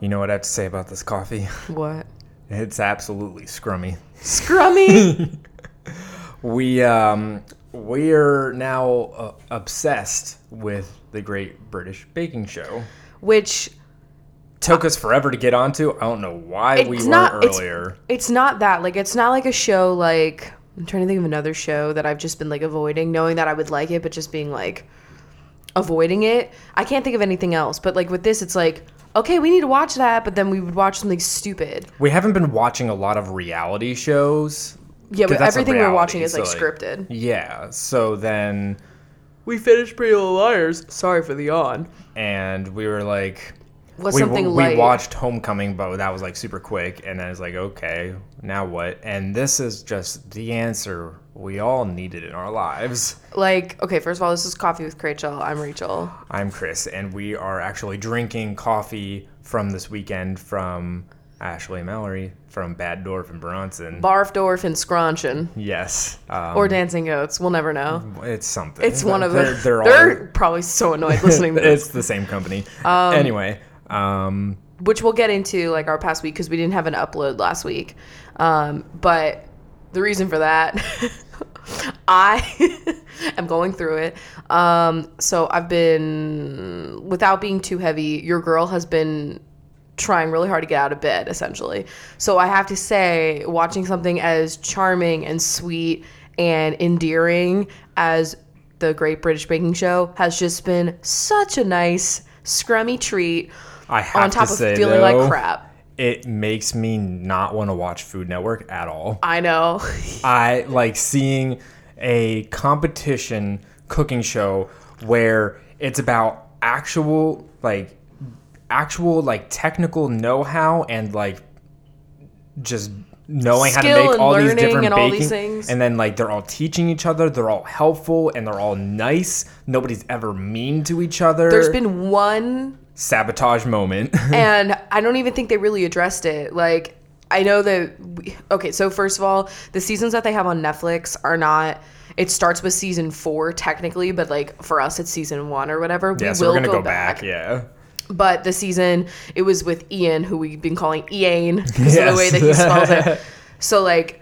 You know what I have to say about this coffee? What? It's absolutely scrummy. Scrummy. We um we are now uh, obsessed with the Great British Baking Show. Which Took us forever to get onto. I don't know why we weren't not it's, earlier. it's not that like it's not like a show like I'm trying to think of another show that I've just been like avoiding, knowing that I would like it, but just being like avoiding it. I can't think of anything else. But like with this, it's like okay, we need to watch that, but then we would watch something stupid. We haven't been watching a lot of reality shows. Yeah, but that's a everything we're watching is like so, scripted. Yeah. So then, We finished Pretty Little Liars. Sorry for the yawn. and we were like, Was we, something we light. watched Homecoming, but that was like super quick, and then it's like, okay, now what? And this is just the answer we all needed in our lives. Like, okay, first of all, this is Coffee with Rachel. I'm Rachel. I'm Chris, and we are actually drinking coffee from this weekend from Ashley Mallory from Bad Dwarf and Bronson. Barfdorf and Scronchen. yes, um, Or Dancing Goats. We'll never know. it's something. It's one of they're, them. They're, They're, all. probably so annoyed listening to this. it's the same company. anyway, um, which we'll get into like our past week because we didn't have an upload last week. Um, but the reason for that, I am going through it. Um, so I've been, without being too heavy, your girl has been trying really hard to get out of bed essentially. So I have to say, watching something as charming and sweet and endearing as the Great British Baking Show has just been such a nice scrummy treat I have on top to of say feeling though, like crap. it makes me not want to watch Food Network at all. I know. I like seeing a competition cooking show where it's about actual like actual like technical know-how and like just knowing how to make all these different and baking these things. and then like they're all teaching each other they're all helpful and they're all nice nobody's ever mean to each other There's been one, sabotage moment and I don't even think they really addressed it. Like, I know that. We, okay, so first of all, the seasons that they have on Netflix are not. It starts with season four technically, but like for us, it's season one or whatever. We yeah so will we're gonna go, go back, yeah But the season it was with Ian, who we've been calling Ian because of the way that he spells it. So like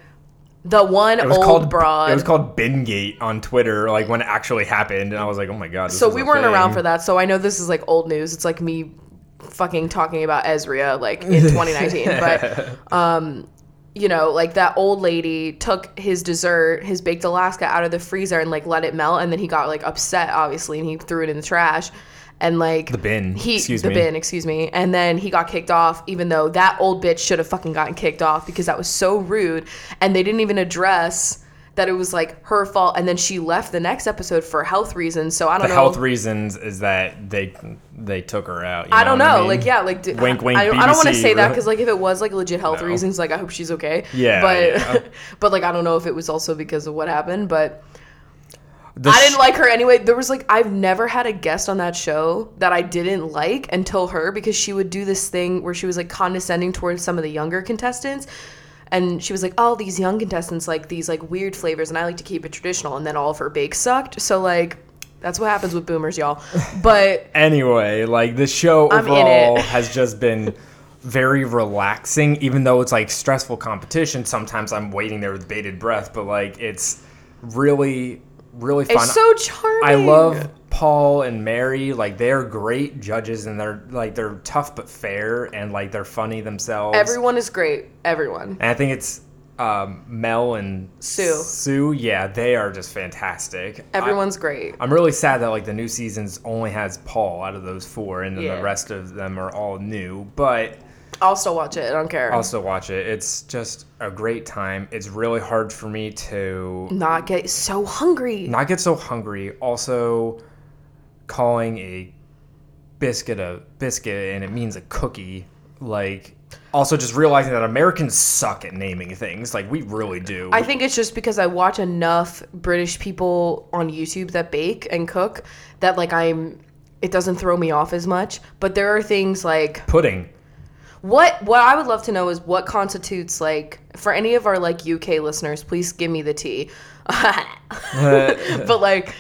the one It was old called broad. It was called Bingate on Twitter, like when it actually happened, and I was like, "Oh my god!" This so we weren't around for that. So I know this is like old news. It's like me fucking talking about Ezria like in 2019. but um, you know, like that old lady took his dessert, his baked Alaska, out of the freezer and like let it melt, and then he got like upset, obviously, and he threw it in the trash. And like The bin, he excuse the me. bin, excuse me, and then he got kicked off. Even though that old bitch should have fucking gotten kicked off because that was so rude, and they didn't even address that it was like her fault. And then she left the next episode for health reasons. So I don't The know. health reasons is that they they took her out. you I don't what know. mean? Like, yeah, like, d- Wink, wink, I, I don't want to say that because, like, if it was like legit health No. reasons, like, I hope she's okay. Yeah, but, yeah. but like, I don't know if it was also because of what happened. But I didn't like her anyway. There was like, I've never had a guest on that show that I didn't like until her because she would do this thing where she was like condescending towards some of the younger contestants. And she was like, "Oh, these young contestants like these like weird flavors, and I like to keep it traditional." And then all of her bakes sucked. So like, that's what happens with boomers, y'all. But Anyway, like the show I'm overall has just been very relaxing, even though it's like stressful competition. Sometimes I'm waiting there with bated breath, but like it's really, really fun. it's so charming. I love Paul and Mary. Like they're great judges, and they're like they're tough but fair, and like they're funny themselves. Everyone is great. Everyone. and I think it's um, Mel and Sue. Sue, yeah, they are just fantastic. I- Everyone's great. I'm really sad that like the new seasons only has Paul out of those four, and then Yeah. the rest of them are all new. But I'll still watch it. I don't care. I'll still watch it. It's just a great time. It's really hard for me to not get so hungry. not get so hungry. Also, calling a biscuit a biscuit and it means a cookie. Like, also just realizing that Americans suck at naming things. Like we really do. I think it's just because I watch enough British people on YouTube that bake and cook that like I'm it doesn't throw me off as much. But there are things like pudding. What what I would love to know is what constitutes like for any of our like UK listeners, please give me the tea. but like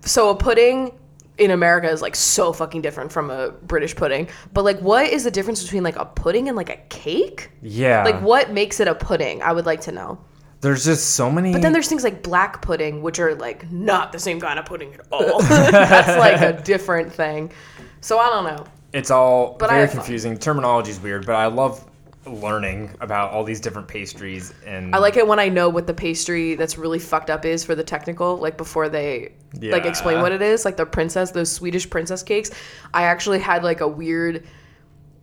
so a pudding in America is like so fucking different from a British pudding. But like, what is the difference between like a pudding and like a cake? Yeah. Like, what makes it a pudding? I would like to know. There's just so many. But then there's things like black pudding, which are like not the same kind of pudding at all. That's like a different thing. So I don't know. It's all But very confusing. Terminology is weird, but I love learning about all these different pastries and I like it when I know what the pastry that's really fucked up is for the technical, like before they like explain what it is, like the princess, those Swedish princess cakes. I actually had like a weird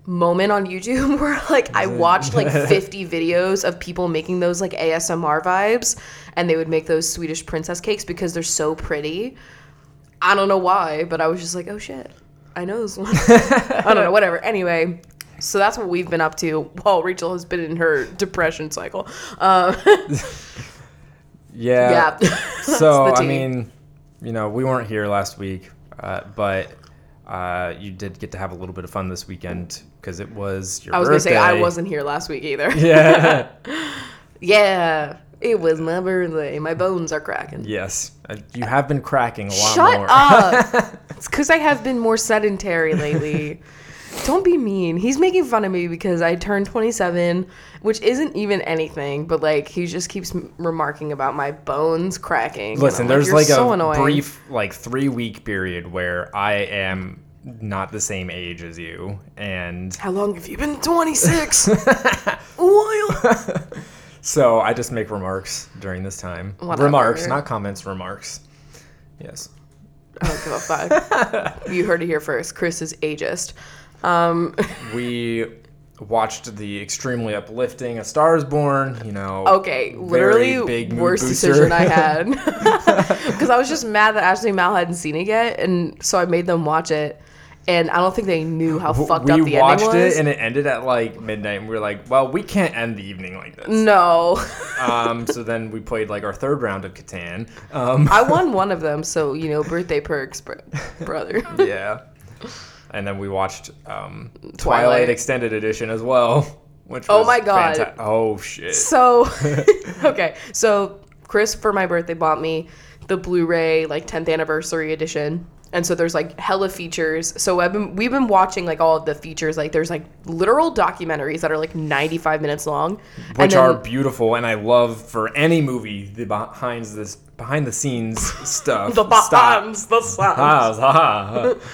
moment on YouTube where like I watched like 50 videos of people making those like ASMR vibes and they would make those Swedish princess cakes because they're so pretty. I don't know why, but I was just like, oh shit, I know this one. I don't know, whatever. Anyway, so that's what we've been up to while Rachel has been in her depression cycle. Uh, yeah. yeah. so I mean, you know, we weren't here last week, uh, but uh, you did get to have a little bit of fun this weekend because it was your I was gonna say I wasn't here last week either. Yeah. Yeah, it was my birthday. My bones are cracking. yes, Uh, you have been cracking a lot Shut more. up. it's because I have been more sedentary lately. Don't be mean. He's making fun of me because I turned 27, which isn't even anything, but like he just keeps m- remarking about my bones cracking. Listen, there's "You're like so a annoying." brief, like three week period where I am not the same age as you, and How long have you been 26? a while. So I just make remarks during this time. Whatever. Remarks, not comments. Remarks. Yes. I don't give a fuck. you heard it here first. Chris is ageist. Um, we watched the extremely uplifting A Star Is Born. You know. Okay, literally big worst booster. decision I had. Because I was just mad that Ashley Mal hadn't seen it yet, and so I made them watch it. And I don't think they knew how fucked we up the ending was. We watched it and it ended at like midnight, and we were like, "Well, we can't end the evening like this." no, um, so then we played like our third round of Catan. Um, I won one of them, so you know, birthday perks, br- brother. yeah. And then we watched um, Twilight. Twilight. Extended Edition as well, which Oh my God. fanta- oh shit! So, okay, so Chris for my birthday bought me the Blu-ray like 10th anniversary edition. And so there's like hella features. So I've been we've been watching like all of the features. Like there's like literal documentaries that are like 95 minutes long, and Which then- are beautiful, and I love for any movie the behind this behind the scenes stuff. the behinds, the sounds.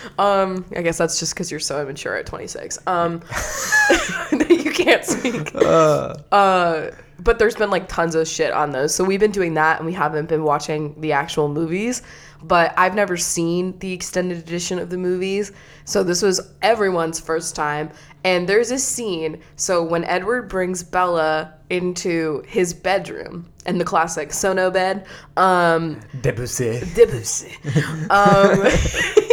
Um, I guess that's just because you're so immature at 26. Um, you can't speak. Uh, but there's been like tons of shit on those. So we've been doing that, and we haven't been watching the actual movies. But I've never seen the extended edition of the movies, so this was everyone's first time. And there's a scene. So when Edward brings Bella into his bedroom in the classic Sono bed, um, Debussy. Debussy. um,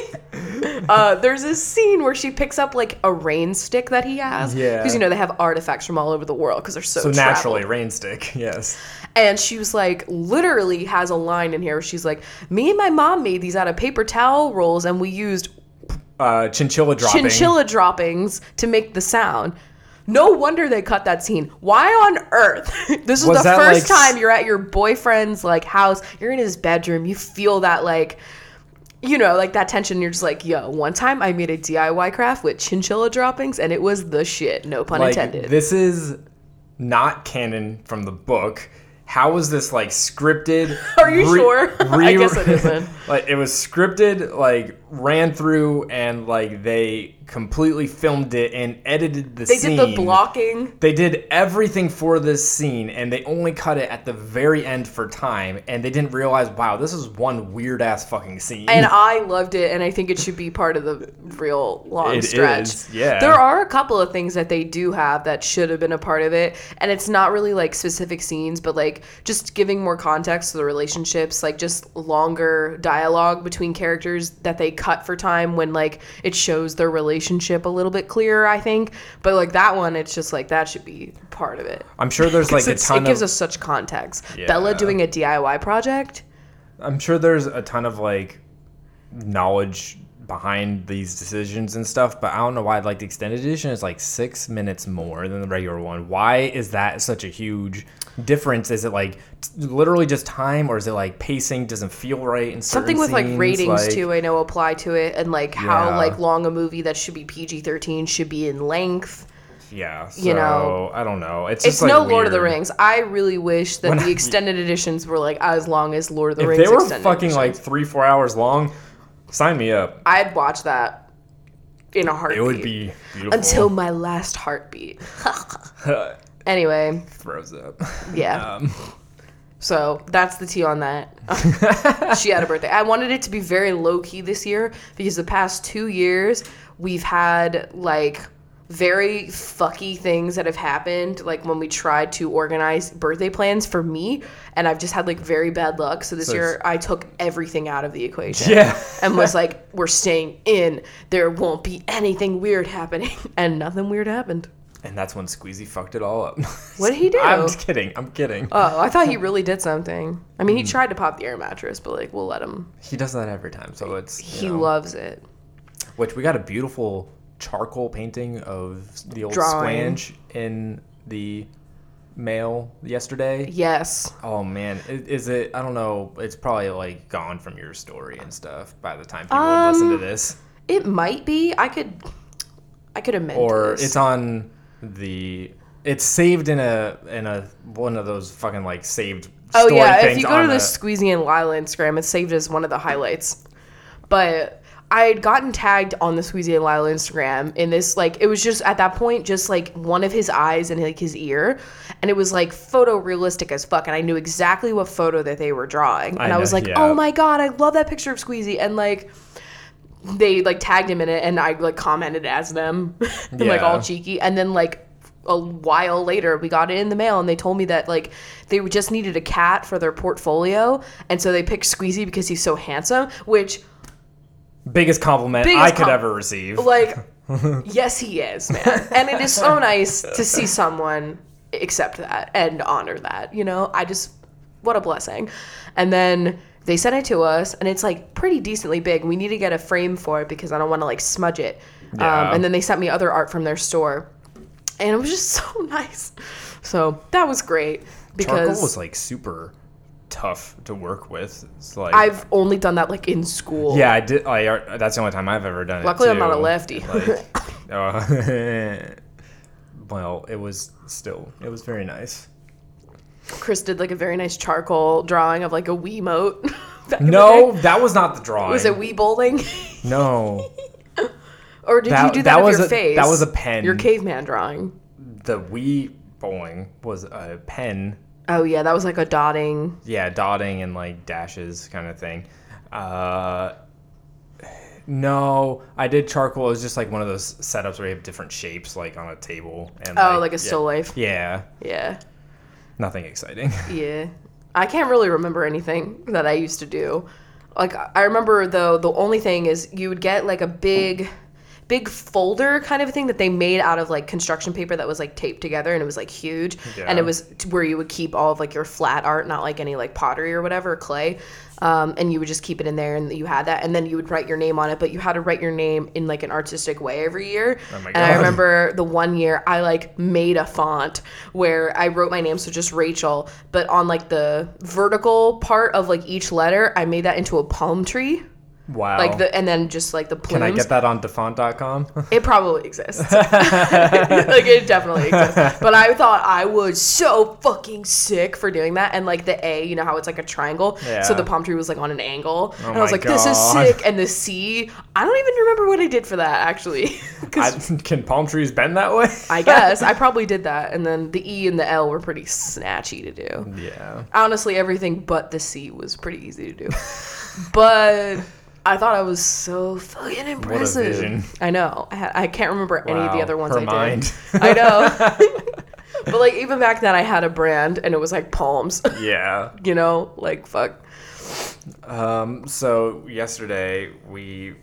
uh, there's this scene where she picks up like a rain stick that he has. Yeah. Because you know they have artifacts from all over the world because they're so, So traveled. naturally, rain stick. Yes. And she was like, literally has a line in here where she's like, "Me and my mom made these out of paper towel rolls, and we used Uh, chinchilla dropping. chinchilla droppings to make the sound." No wonder they cut that scene. Why on earth? this is Was the first like, time you're at your boyfriend's like house. You're in his bedroom. You feel that like you know, like that tension. You're just like, yo, one time I made a DIY craft with chinchilla droppings and it was the shit. No pun like intended. this is not canon from the book. How was this like scripted? Are you sure? I guess it isn't. like it was scripted, like ran through, and like they completely filmed it and edited the they scene. did the blocking. They did everything for this scene, and they only cut it at the very end for time, and they didn't realize, wow, this is one weird ass fucking scene. And I loved it, and I think it should be part of the real long It stretch. is, yeah. There are a couple of things that they do have that should have been a part of it, and it's not really like specific scenes, but like just giving more context to the relationships, like just longer dialogue between characters that they cut for time when like it shows their relationship a little bit clearer, I think. But like that one, it's just like that should be part of it. I'm sure there's like a ton it gives of. us such context. Yeah. Bella doing a DIY project. I'm sure there's a ton of like knowledge behind these decisions and stuff, but I don't know why like the extended edition is like six minutes more than the regular one. Why is that such a huge difference? Is it like t- literally just time, or is it like pacing doesn't feel right? And Something with like scenes? ratings Like, too, I know apply to it, and like how Yeah. like long a movie that should be PG thirteen should be in length. Yeah, so, you know, I don't know. It's It's like no Lord of the. Rings. I really wish that When the I- extended editions were like as long as Lord of the If Rings. they were fucking like three, four hours long, sign me up. I'd watch that in a heartbeat. It would be beautiful. until my last heartbeat. anyway, throws up. yeah. Um, So that's the tea on that. she had a birthday. I wanted it to be very low key this year because the past two years we've had like very fucky things that have happened. Like when we tried to organize birthday plans for me, and I've just had like very bad luck. So this So year I took everything out of the equation. Yeah. and was like, we're staying in. There won't be anything weird happening. And nothing weird happened. And that's when Squeezy fucked it all up. What did he do? I'm just kidding. I'm kidding. Oh, I thought he really did something. I Mm. mean, he tried to pop the air mattress, but like, we'll let him. he does that every time, so it's you He know. loves it. Which we got a beautiful charcoal painting of the old Drawing. squanch in the mail yesterday. Yes. Oh man, I- is it? I don't know. It's probably like gone from your story and stuff by the time people would listen to Um, this, It might be. I could. I could amend. or this. it's on the. It's saved in a in a one of those fucking like saved. Oh yeah, if you go to the a- Squeezy and Lila Instagram, it's saved as one of the highlights. But I had gotten tagged on the Squeezy and Lila Instagram in this like it was just at that point just like one of his eyes and like his ear, and it was like photorealistic as fuck, and I knew exactly what photo that they were drawing, and I, I was know, like, yeah. oh my god, I love that picture of Squeezy, and like. They like tagged him in it, and I like commented as them, like all cheeky. And then like a while later, we got it in the mail, and they told me that like they just needed a cat for their portfolio, and so they picked Squeezy because he's so handsome. Which biggest compliment Biggest I could com- ever receive. like, yes, he is, man, and it is so nice to see someone accept that and honor that. You know, I just what a blessing. And then they sent it to us, and it's like pretty decently big. We need to get a frame for it because I don't want to like smudge it. Yeah. Um, and then they sent me other art from their store, and it was just so nice. So that was great because Charcoal was like super tough to work with. It's like I've only done that like in school. yeah, I did. I, uh, that's the only time I've ever done it. Luckily, I'm not a lefty. Like, uh, well, it was still it was very nice. Chris did like a very nice charcoal drawing of like a Wiimote. moat. No, that was not the drawing. was it Wii bowling? No, or did That- you do that, that with your a- face? that was a pen. Your caveman drawing. the Wii bowling was a pen. Oh yeah, that was like a dotting. Yeah, dotting and like dashes kind of thing. Uh, no, I did charcoal. It was just like one of those setups where you have different shapes, like on a table. And Oh, like a yeah. still life. Yeah, Yeah, nothing exciting. yeah. I can't really remember anything that I used to do. Like I remember though, the only thing is you would get like a big, big folder kind of thing that they made out of like construction paper that was like taped together and it was like huge and it was where you would keep all of like your flat art, not like any like pottery or whatever clay. Um, and you would just keep it in there and you had that. And then you would write your name on it but you had to write your name in like an artistic way every year. Oh and i remember the one year i like made a font where i wrote my name so just rachel but on like the vertical part of like each letter i made that into a palm tree Wow. like the and then just like the plumes Can I get that on dafont.com? it probably exists. like it definitely exists. But I thought I was so fucking sick for doing that. And like the A, you know how it's like a triangle. So the palm tree was like on an angle. Oh and I was like, this is sick. And the C, I don't even remember what I did for that actually. I, can palm trees bend that way? I, guess I probably did that. And then the E and the L were pretty snatchy to do. yeah. Honestly, everything but the C was pretty easy to do. but I thought I was so fucking impressive. vision. I know. I, ha- I can't remember any of the other ones her I mind. did. I know. but like even back then, I had a brand and it was like palms. Yeah. you know, like fuck. Um, so yesterday we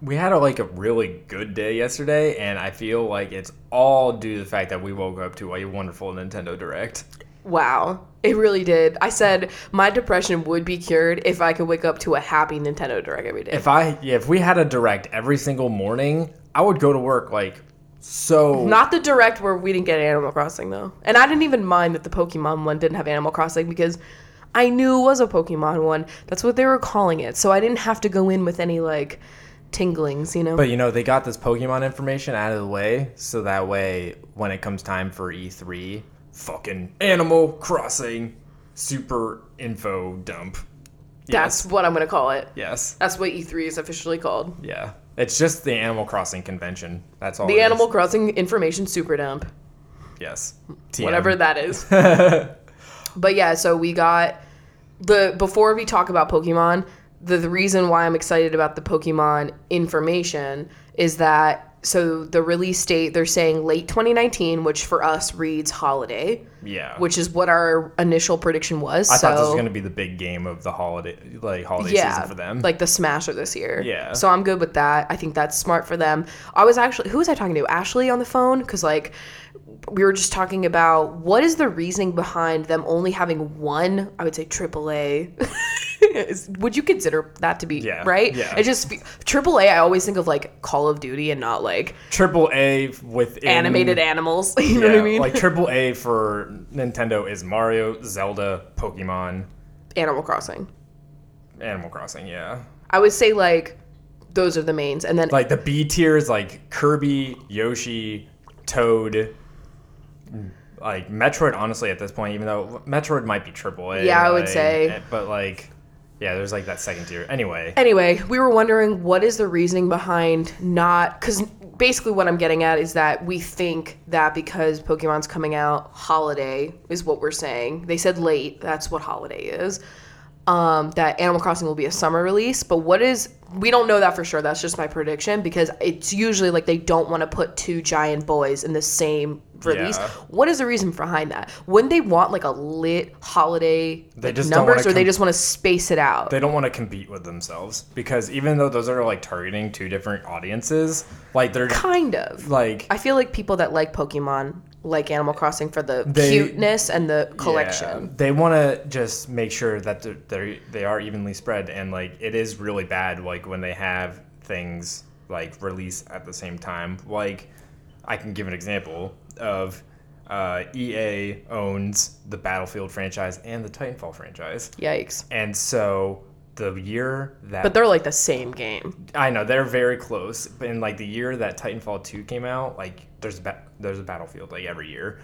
we had a, like a really good day yesterday, and I feel like it's all due to the fact that we woke up to a wonderful Nintendo Direct. Wow. It really did. I said my depression would be cured if I could wake up to a happy Nintendo Direct every day. If I yeah, if we had a Direct every single morning, I would go to work like So Not the direct where we didn't get Animal Crossing though. And I didn't even mind that the Pokemon one didn't have Animal Crossing because I knew it was a Pokemon one. That's what they were calling it. So I didn't have to go in with any like tinglings, you know. But you know, they got this Pokemon information out of the way, so that way, when it comes time for E3, fucking Animal Crossing super info dump. That's what I'm gonna call it. Yes. That's what E3 is officially called. Yeah. It's just the Animal Crossing convention. That's all. The it is. Animal Crossing information super dump. Yes. TM. whatever that is. but yeah, so we got the before we talk about Pokemon, the, the reason why I'm excited about the Pokemon information is that so the release date they're saying late 2019, which for us reads holiday, Yeah. which is what our initial prediction was. I so thought this was gonna be the big game of the holiday, like holiday yeah, season for them. like the Smasher this year. Yeah. So I'm good with that. I think that's smart for them. I was actually who was I talking to? Ashley on the phone because like we were just talking about what is the reasoning behind them only having one. I would say AAA. Would you consider that to be Yeah, right? yeah. It just AAA. I always think of like Call of Duty and not like Triple A with animated animals. You know what I mean? Like Triple A for Nintendo is Mario, Zelda, Pokemon, Animal Crossing. Animal Crossing. Yeah. I would say like those are the mains, and then Like the B tier is like Kirby, Yoshi, Toad. Like Metroid, honestly, at this point, even though Metroid might be Triple A. Yeah, I would like, say. eh, But like, yeah, there's like that second tier. Anyway, Anyway, we were wondering what is the reasoning behind not because basically what I'm getting at is that we think that because Pokemon's coming out holiday is what we're saying. They said late, that's what holiday is. Um, that Animal Crossing will be a summer release, but what is we don't know that for sure. That's just my prediction because it's usually like they don't want to put two giant boys in the same release. Yeah. What is the reason behind that? Wouldn't they want like a lit holiday They like, numbers, or they just want to space it out? they don't want to compete with themselves because even though those are like targeting two different audiences, like they're kind of. like I feel like people that like Pokemon like Animal Crossing for the They- cuteness and the Yeah, collection. they want to just make sure that they're, they're they are evenly spread, and like it is really bad. Like when they have things like release at the same time. Like I can give an example of uh, EA owns the Battlefield franchise and the Titanfall franchise, Yikes. and so the year that But they're like the same game. I know they're very close, but in like the year that Titanfall 2 came out, like there's a ba- there's a Battlefield like every year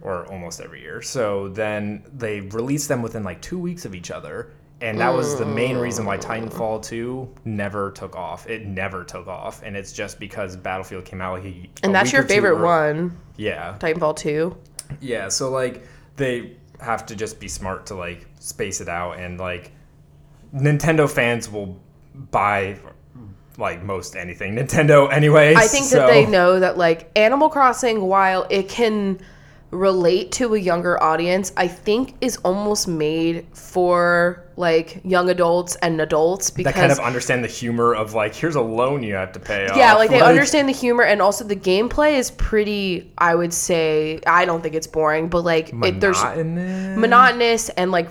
or almost every year. So then they released them within like 2 weeks of each other. And that was the main reason why Titanfall 2 never took off. It never took off, and it's just because Battlefield came out like a, And that's your or favorite one, Yeah, Titanfall 2. yeah, so like they have to just be smart to like space it out and like Nintendo fans will buy like most anything Nintendo anyway. I think so- that they know that like Animal Crossing, while it can relate to a younger audience, I think is almost made for like young adults and adults because that kind of understand the humor of like here's a loan you have to pay yeah, off. like they understand the humor and also the gameplay is pretty. I would say I don't think it's boring, but like it, there's monotonous and like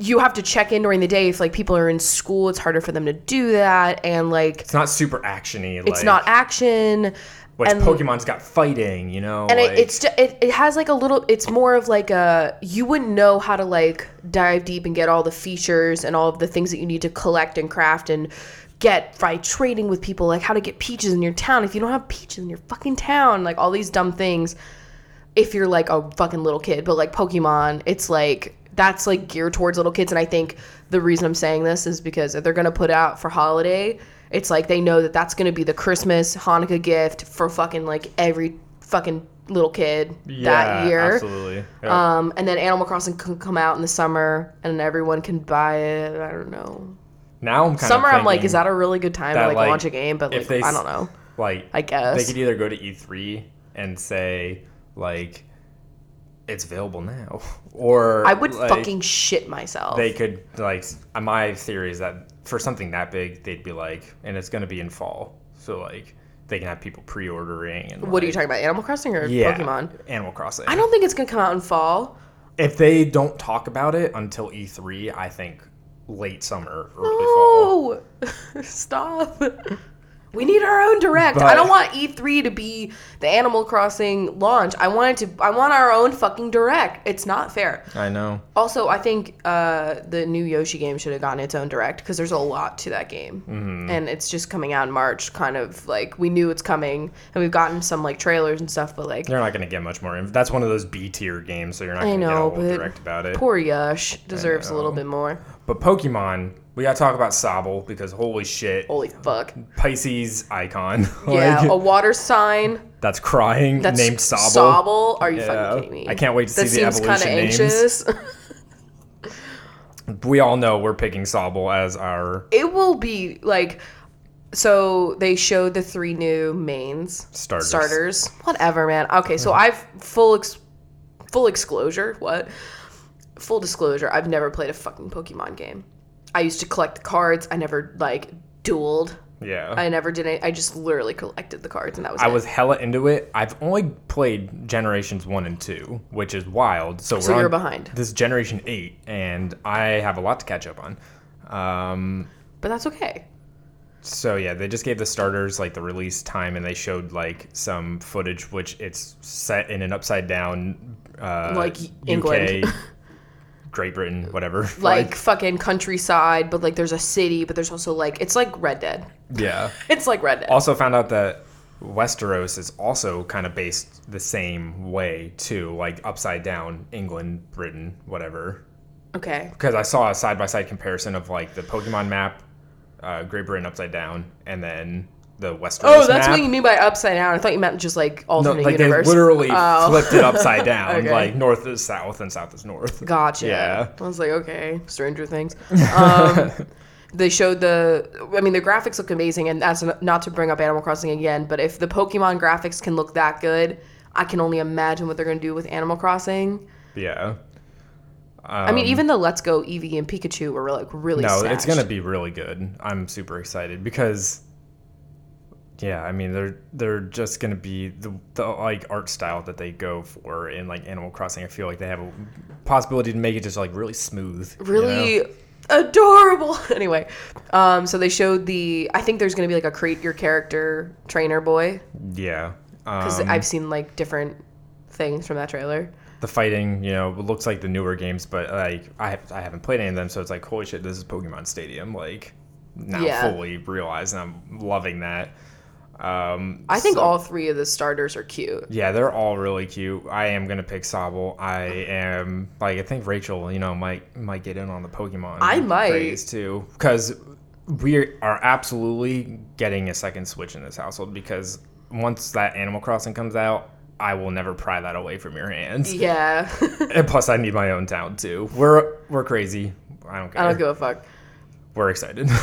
you have to check in during the day if like people are in school it's harder for them to do that and like It's not super actiony. it's not action Which and- Pokemon's got fighting, you know. and like, it, it's it, it has like a little it's more of like a you wouldn't know how to like dive deep and get all the features and all of the things that you need to collect and craft and get by trading with people like how to get peaches in your town if you don't have peaches in your fucking town like all these dumb things if you're like a fucking little kid but like pokemon it's like that's like geared towards little kids and i think the reason i'm saying this is because if they're gonna put out for holiday it's like they know that that's gonna be the christmas hanukkah gift for fucking like every fucking little kid yeah, that year Absolutely. Yeah. um and then animal crossing can come out in the summer and everyone can buy it i don't know now I'm kind of like. summer i'm like is that a really good time to like, like, launch a game but like they i don't know like I guess. they could either go to E3 and say like it's available now, or i would like, fucking shit myself They could like my theory is that for something that big, they'd be like, and it's gonna be in fall, so like they can have people pre-ordering and what are you talking about animal crossing or Yeah, pokemon Animal Crossing. I don't think it's gonna come out in fall. if they don't talk about it until E3, I think late summer, early fall. Oh, stop! We need our own direct. I don't want E3 to be the Animal Crossing launch. I want it to. I want our own fucking direct. It's not fair. I know. Also, I think uh, the new Yoshi game should have gotten its own direct because there's a lot to that game, Mm-hmm. and it's just coming out in March. Kind of like we knew it's coming, and we've gotten some like trailers and stuff, but like You're not gonna get much more. Inf- That's one of those B tier games, so you're not I gonna get a know, whole but direct about it. poor Yush deserves a little bit more. But Pokemon, we gotta talk about Sobble because holy shit, Holy fuck! Pisces icon. Yeah, Like, a water sign that's crying that's named Sobble. Sobble. Are you Yeah. fucking kidding me? I can't wait to that see the evolution. That seems kind of evolution names. anxious. We all know we're picking Sobble as our it will be like so they showed the three new mains Starters. starters whatever man okay so i've full ex- full disclosure what full disclosure i've never played a fucking pokemon game i used to collect the cards i never like dueled yeah. i never did it i just literally collected the cards and that was it. I it was hella into it. I've only played generations one and two, which is wild. So, So we're you're on behind. This generation eight, and I have a lot to catch up on. Um, but that's okay so yeah, they just gave the starters like the release time, and they showed like some footage, which it's set in an upside down, uh, Like UK, England. Great Britain, whatever. like fucking countryside but like there's a city but there's also like it's like red dead yeah. it's like red dead Also found out that Westeros is also kind of based the same way too, like upside down, England, Britain, whatever. okay Because I saw a side by side comparison of like the Pokemon map, uh, Great Britain upside down, and then the Westeros Oh, that's map. what you mean by upside down. I thought you meant just like No, alternate like universe. they literally Oh. flipped it upside down, Okay. like north is south and south is north. Gotcha. Yeah. I was like, okay, Stranger Things. Um, they showed the. I mean, the graphics look amazing, and that's not to bring up Animal Crossing again, but if the Pokemon graphics can look that good, I can only imagine what they're going to do with Animal Crossing. Yeah. I mean, even the Let's Go Eevee and Pikachu were like really. Um, No, it's gonna be really good. I'm super excited because, yeah, I mean they're they're just gonna be the, the like art style that they go for in like Animal Crossing. I feel like they have a possibility to make it just like really smooth. you know? really adorable. anyway, um, so they showed the. I think there's going to be like a create your character trainer boy Yeah. because Um, I've seen like different things from that trailer. the fighting, you know, looks like the newer games, but like I I haven't played any of them, so it's like holy shit, this is Pokemon Stadium. Like now Yeah. fully realized, and I'm loving that. Um, I think so- all three of the starters are cute. Yeah, they're all really cute. I am gonna pick Sobble. I am like I think Rachel, you know, might might get in on the Pokemon. I might. craze too because we are absolutely getting a second Switch in this household because once that Animal Crossing comes out, I will never pry that away from your hands. Yeah. And plus, I need my own town too. We're we're crazy. I don't care. I don't give a fuck. We're excited.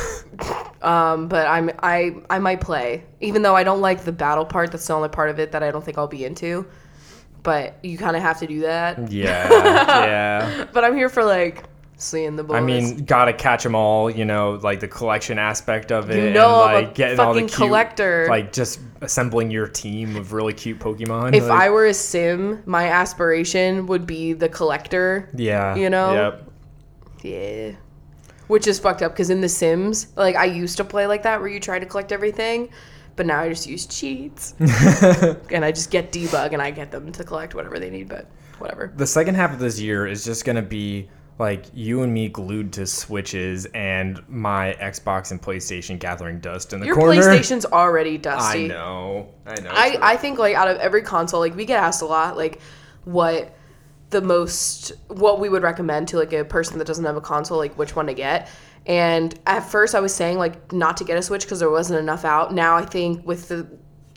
Um, but I'm I I might play, even though I don't like the battle part. That's the only part of it that I don't think I'll be into. But you kind of have to do that. yeah, yeah. But I'm here for like seeing the boys. I mean, gotta catch them all. You know, like the collection aspect of it. You know and, like getting all the fucking cute, collector. Like just assembling your team of really cute Pokemon. if like, I were a sim, my aspiration would be the collector. yeah, you know, yep. Yeah. Which is fucked up because in The Sims, like I used to play like that where you try to collect everything, but now I just use cheats. and I just get debug and I get them to collect whatever they need, but whatever. The second half of this year is just gonna be like you and me glued to switches and my Xbox and PlayStation gathering dust in the Your corner. PlayStation's already dusty. I know, I know. I, I think like out of every console, like we get asked a lot, like what the most what we would recommend to like a person that doesn't have a console, like which one to get. And at first, I was saying like not to get a Switch because there wasn't enough out. Now I think with the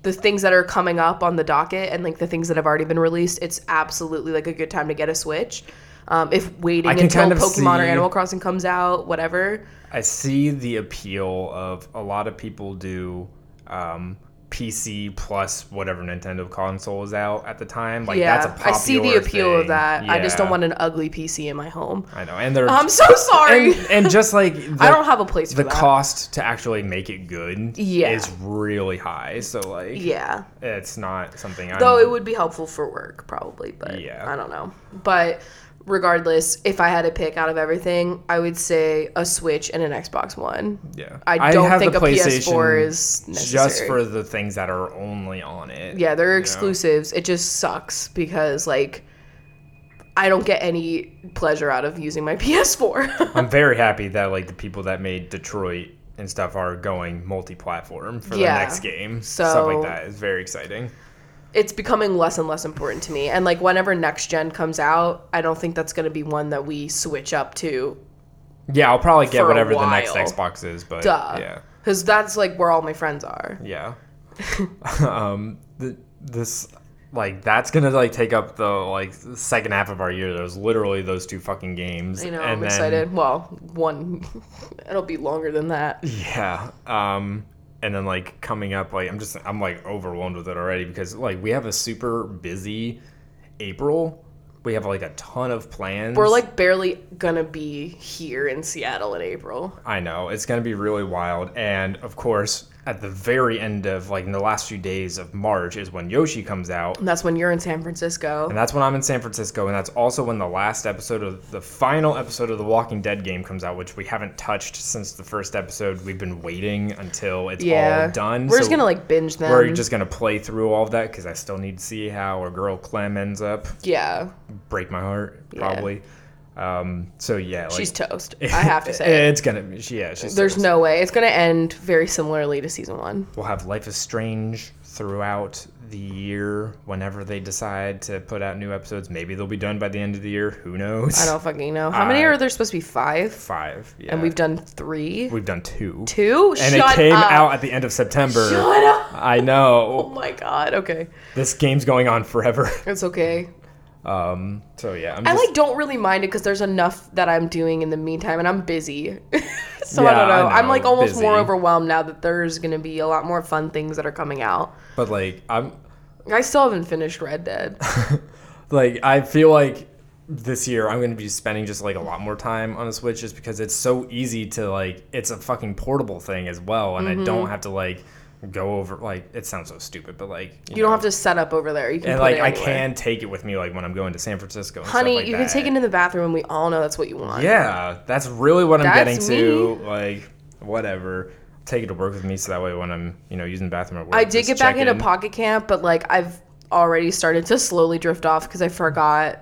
the things that are coming up on the docket and like the things that have already been released, it's absolutely like a good time to get a Switch. Um, if waiting until kind of Pokemon or Animal Crossing comes out, whatever. I see the appeal of a lot of people do um, PC plus whatever Nintendo console is out at the time. Like yeah, that's a popular I see the appeal of thing. that. I just don't want an ugly PC in my home. I know, and they're I'm so sorry. and, and just like the, I don't have a place for the cost to actually make it good Yeah. is really high. So like Yeah. it's not something I'm Though it would be helpful for work, probably, but Yeah. I don't know. But regardless, if I had to pick out of everything, I would say a Switch and an Xbox One. Yeah. I don't have think the a PS4 PlayStation is just necessary. for the things that are only on it. Yeah, they're you know? exclusives. It just sucks because like I don't get any pleasure out of using my PS4. I'm very happy that like the people that made Detroit and stuff are going multi-platform for Yeah. the next game. So- Stuff like that is very exciting. It's becoming less and less important to me. And like whenever next gen comes out, I don't think that's going to be one that we switch up to. Yeah, I'll probably get whatever the next. Xbox is, but Duh. yeah, Cuz that's like where all my friends are. yeah. um, th- this like that's gonna like take up the like second half of our year. There's literally those two fucking games. You know, and I'm then- excited. Well, one it'll be longer than that. Yeah. Um and then like coming up like I'm just I'm like overwhelmed with it already because like we have a super busy April. We have like a ton of plans. We're like barely to be here in Seattle in April. I know it's gonna be really wild, and of course, at the very end of like in the last few days of March is when Yoshi comes out, And that's when you're in San Francisco. and that's when I'm in San Francisco, and that's also when the last episode of the final episode of the Walking Dead game comes out, which we haven't touched since the first episode. We've been waiting until it's Yeah. all done. We're just going to like binge them. We're just gonna play through all of that because I still need to see how our girl Clem ends up. yeah. Break my heart, Yeah. Um, so yeah, like, She's toast. I have to say. it's gonna. be Yeah, she's. There's toast. no way. It's to end very similarly to season 1. We'll have Life is Strange throughout the year whenever they decide to put out new episodes. Maybe they'll be done by the end of the year. Who knows? I don't fucking know. How many are there supposed to be? 5? Five. Yeah. And we've done 3? we've done two. Two? And Shut it came up. out at the end of September. Shut up. I know. Oh my god. Okay. This game's going on forever. It's okay. Um. So yeah, I'm I like don't really mind it because there's enough that I'm doing in the meantime, and I'm busy. so Yeah, I don't I know. I'm like almost more overwhelmed now that there's gonna be a lot more fun things that are coming out. but like I'm I still haven't finished Red Dead. like I feel like this year I'm going to be spending just like a lot more time on the Switch just because it's so easy to like it's a fucking portable thing as well and I Mm-hmm. don't have to like go over like it sounds so stupid but like You don't have to set up over there. You can and put like it I can take it with me like when I'm going to San Francisco and Honey, stuff like you that. can take it in the bathroom, and we all know that's what you want. yeah that's really what I'm That's getting to like whatever take it to work with me so that way when I'm you know using the bathroom at work I did get back check into in. Pocket Camp, but like I've already started to slowly drift off because I forgot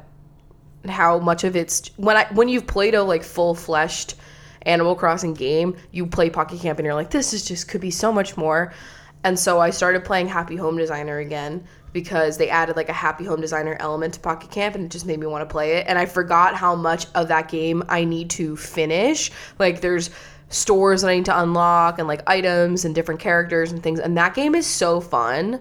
how much of it's when I when you've played a like full fleshed Animal Crossing game, you play Pocket Camp and you're like, this is just could be so much more. And so I started playing Happy Home Designer again because they added like a Happy Home Designer element to Pocket Camp and it just made me want to play it. And I forgot how much of that game I need to finish. Like there's stores that I need to unlock and like items and different characters and things. And that game is so fun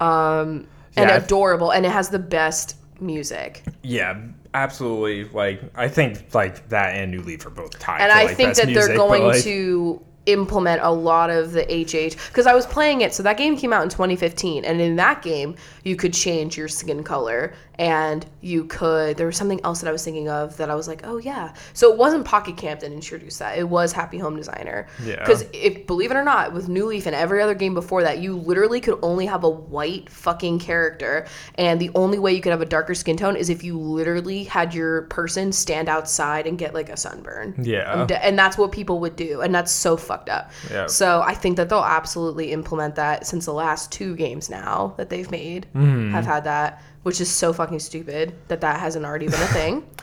um, and adorable. And it has the best music. Yeah, absolutely. Like I think like that and New Leaf are both tied. and for, I think that they're music, but, going like, to implement a lot of the HH because I was playing it. So that game came out in 2015, and in that game, you could change your skin color, and you could. There was something else that I was thinking of that I was like, oh yeah. So it wasn't Pocket Camp that introduced that. It was Happy Home Designer. Yeah. Because if believe it or not, with New Leaf and every other game before that, you literally could only have a white fucking character, and the only way you could have a darker skin tone is if you literally had your person stand outside and get like a sunburn. Yeah. And, and that's what people would do, and that's so fucked up. Yeah. So I think that they'll absolutely implement that since the last two games now that they've made Mm-hmm. have had that, which is so fucking stupid that that hasn't already been a thing.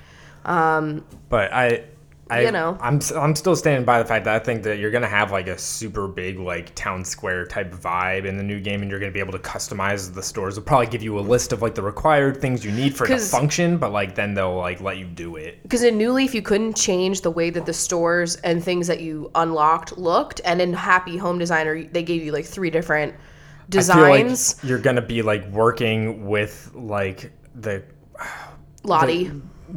Um, but I, I, You know. I'm I'm still standing by the fact that I think that you're gonna have like a super big like town square type vibe in the new game, and you're gonna be able to customize the stores. They'll probably give you a list of like the required things you need for it to 'Cause- function, but like then they'll like let you do it. Because in New Leaf, you couldn't change the way that the stores and things that you unlocked looked, and in Happy Home Designer, they gave you like three different designs. like you're gonna be like working with like the Lottie.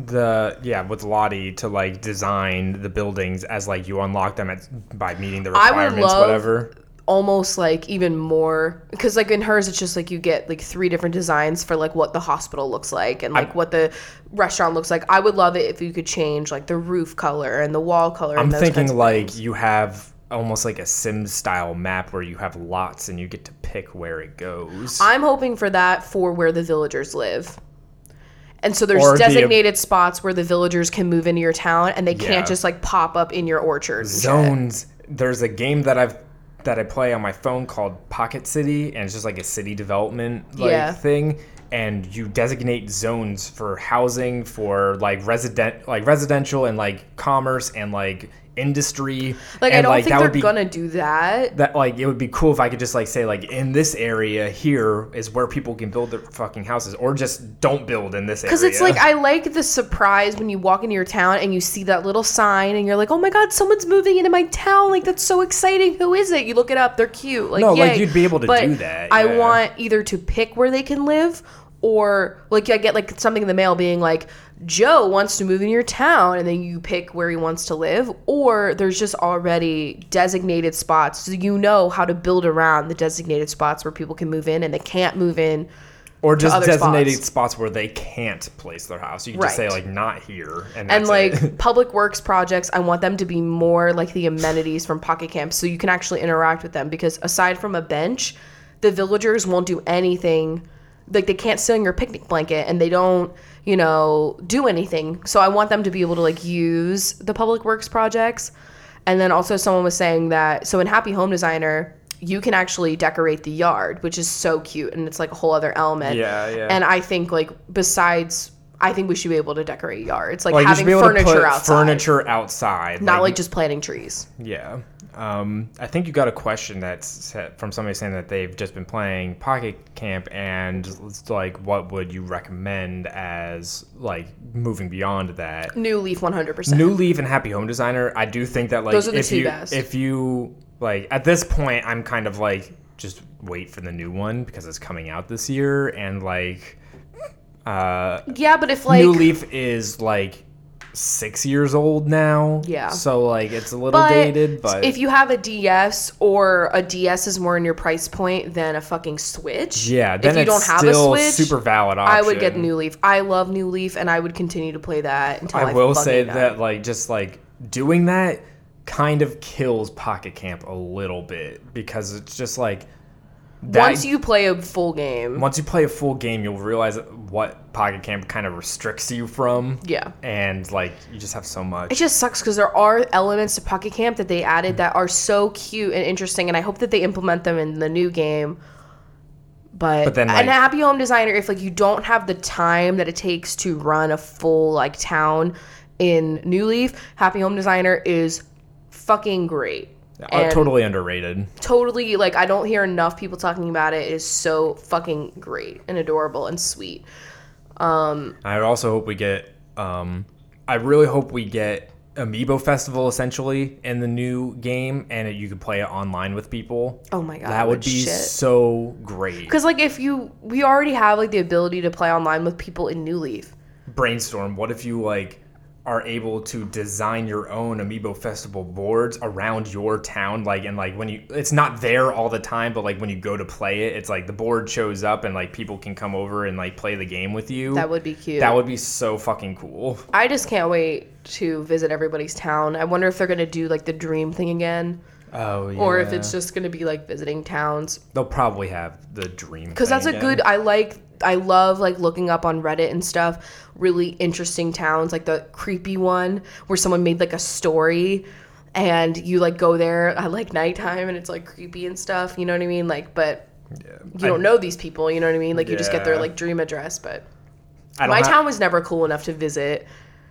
the yeah with Lottie to like design the buildings as like you unlock them at, by meeting the I would requirements, love- whatever. almost like even more because like in hers it's just like you get like three different designs for like what the hospital looks like and like what the restaurant looks like i would love it if you could change like the roof color and the wall color I'm and those thinking like things. you have almost like a Sims style map where you have lots and you get to pick where it goes. i'm hoping for that for where the villagers live And so there's Or the- uh, designated spots where the villagers can move into your town and they Yeah. can't just like pop up in your orchard. and shit. zones. There's a game that I've that I play on my phone called Pocket City, and it's just like a city development like Yeah. thing. And you designate zones for housing, for like resident, like residential, and like commerce, and like industry. Like I don't like, think they're be gonna do that. that like it would be cool if I could just like say like in this area here is where people can build their fucking houses, or just don't build in this area. Because it's like I like the surprise when you walk into your town and you see that little sign and you're like, oh my god, someone's moving into my town! Like that's so exciting. Who is it? You look it up. They're cute. Like No, like, you'd be able to But do that, I want either to pick where they can live or like I get like something in the mail being like Joe wants to move in your town and then you pick where he wants to live or there's just already designated spots so you know how to build around the designated spots where people can move in and they can't move in or just designated spots. spots. where they can't place their house. You can just say like not here, and, and like public works projects i want them to be more like the amenities from pocket camp so you can actually interact with them because aside from a bench the villagers won't do anything like they can't sit on your picnic blanket and they don't you know do anything so i want them to be able to like use the public works projects and then also someone was saying that so in happy home designer you can actually decorate the yard which is so cute and it's like a whole other element Yeah, yeah. and i think like besides I think we should be able to decorate yards, like like having be able to furniture outside, furniture outside, not like just planting trees. yeah. Um, I think you got a question that's from somebody saying that they've just been playing Pocket Camp and it's like, what would you recommend as like moving beyond that? New Leaf, one hundred percent. New Leaf and Happy Home Designer, I do think that like Those are the if two you best. if you like at this point, I'm kind of like just wait for the new one because it's coming out this year and like uh Yeah, but if like New Leaf is like six years old now. Yeah. So like it's a little but dated, but if you have a DS or a DS is more in your price point than a fucking Switch. yeah, then if you it's don't have still a Switch, super valid option. I would get New Leaf. I love New Leaf, and I would continue to play that until I, I will say that like just like doing that kind of kills Pocket Camp a little bit because it's just like that, once you play a full game, once you play a full game, you'll realize what Pocket Camp kind of restricts you from. yeah. And like you just have so much. It just sucks because there are elements to Pocket Camp that they added that are so cute and interesting, and I hope that they implement them in the new game. But, But then, like- a happy home designer, if like you don't have the time that it takes to run a full like town in New Leaf, Happy Home Designer is fucking great. uh, And totally underrated. totally like I don't hear enough people talking about it. It is so fucking great and adorable and sweet. I also hope we get. Um, I really hope we get Amiibo Festival essentially in the new game, and it, you could play it online with people. Oh my god, that would be shit. so great. Because like if you we already have like the ability to play online with people in New Leaf. Brainstorm. What if you like are able to design your own Amiibo Festival boards around your town? Like, and like when you, it's not there all the time, but like when you go to play it, it's like the board shows up and like people can come over and like play the game with you. That would be cute. That would be so fucking cool. I just can't wait to visit everybody's town. I wonder if they're gonna do like the dream thing again, Oh yeah. or if it's just gonna be like visiting towns. they'll probably have the dream. Because that's a good. I like. I love like looking up on Reddit and stuff. Really interesting towns, like the creepy one where someone made like a story, and you like go there at like nighttime and it's like creepy and stuff. You know what I mean? Like, but Yeah. you don't know these people. You know what I mean? Like you just get their like dream address, but. I don't My town was never cool enough to visit.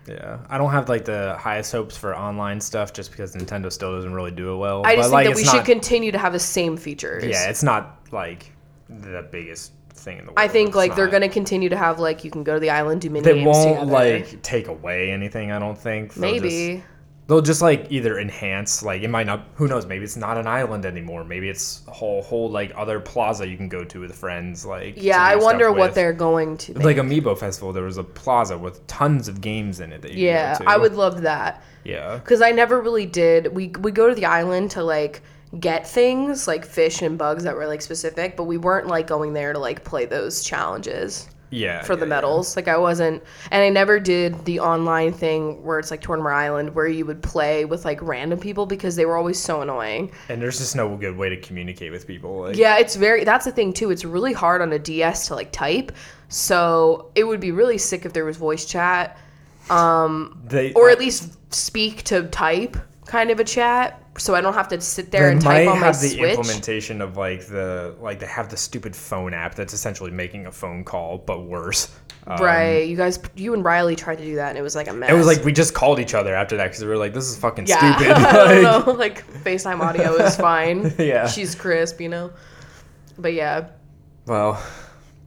Yeah, I don't have like the highest hopes for online stuff just because Nintendo still doesn't really do it well. I just But, like, think that we it's should continue to have the same features. Yeah, it's not like the biggest thing in the world. I think It's like they're not. gonna continue to have like you can go to the island, do mini They games won't together. like take away anything. I don't think. They'll maybe. just, they'll just like either enhance. Like it might not. Who knows? Maybe it's not an island anymore. Maybe it's a whole whole like other plaza you can go to with friends. Like to yeah, I wonder what with. they're going to. Like Amiibo Festival. There was a plaza with tons of games in it that you yeah, could go to. I would love that Yeah. because I never really did. We we go to the island to like get things like fish and bugs that were like specific, but we weren't like going there to like play those challenges. Yeah. for the yeah, yeah. medals. Like I wasn't, and I never did the online thing where it's like Tournament Island, where you would play with like random people because they were always so annoying. And there's just no good way to communicate with people. Like, Yeah, it's very. That's the thing too. It's really hard on a DS to like type. So it would be really sick if there was voice chat, Um they, or at least speak to type kind of a chat. So I don't have to sit there they and type on my have the Switch. implementation of like the like they have the stupid phone app that's essentially making a phone call but worse. Um, right, you guys, you and Riley tried to do that, and it was like a mess. It was like we just called each other after that because we were like, "This is fucking Yeah, stupid." I don't know. Like FaceTime audio is fine. Yeah. she's crisp, you know. But yeah, Well,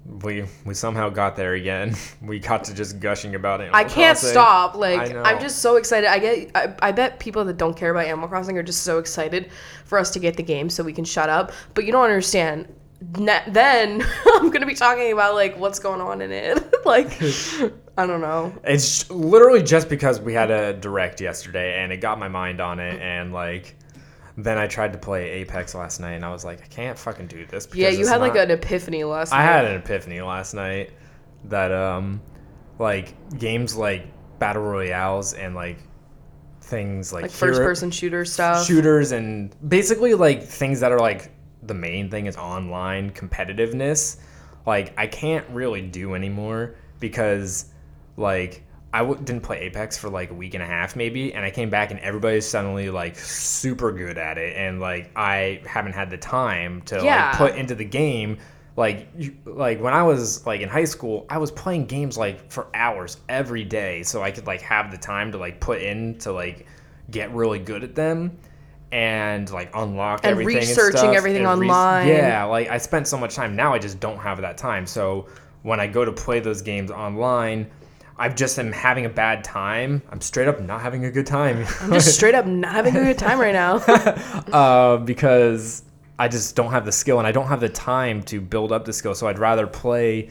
we we somehow got there again. We got to just gushing about it. I can't stop. Like I. I'm just so excited. I get. I, I bet people that don't care about Animal Crossing are just so excited for us to get the game so we can shut up. But you don't understand. Ne- then I'm gonna be talking about like what's going on in it. like I don't know. It's literally just because we had a direct yesterday and it got my mind on it and like then I tried to play Apex last night and I was like, I can't fucking do this. Yeah, you had like an epiphany last I night. I had an epiphany last night that um like games like battle royales and like things like, like hero- first person shooter stuff. shooters and basically like things that are like the main thing is online competitiveness like i can't really do anymore because like I w- didn't play apex for like a week and a half maybe and i came back and everybody's suddenly like super good at it and like i haven't had the time to Yeah. like put into the game like you, like when i was like in high school i was playing games like for hours every day so i could like have the time to like put in to like get really good at them and like unlock And everything researching and stuff, everything and online. yeah like i spent so much time now i just don't have that time so when i go to play those games online i just am having a bad time i'm straight up not having a good time I'm just straight up not having a good time right now. uh, because I just don't have the skill and I don't have the time to build up the skill. So I'd rather play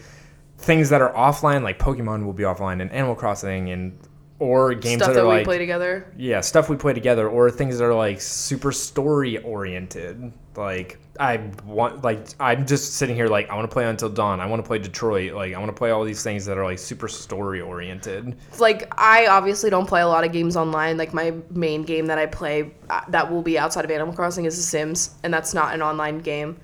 things that are offline, like Pokemon will be offline, and Animal Crossing, and or games stuff that that are we like play together. yeah stuff we play together, or things that are like super story oriented. Like I want, like I'm just sitting here like I want to play Until Dawn. I want to play Detroit. Like I want to play all these things that are like super story oriented. like I obviously don't play a lot of games online. Like my main game that I play uh, that will be outside of Animal Crossing is The Sims, and that's not an online game.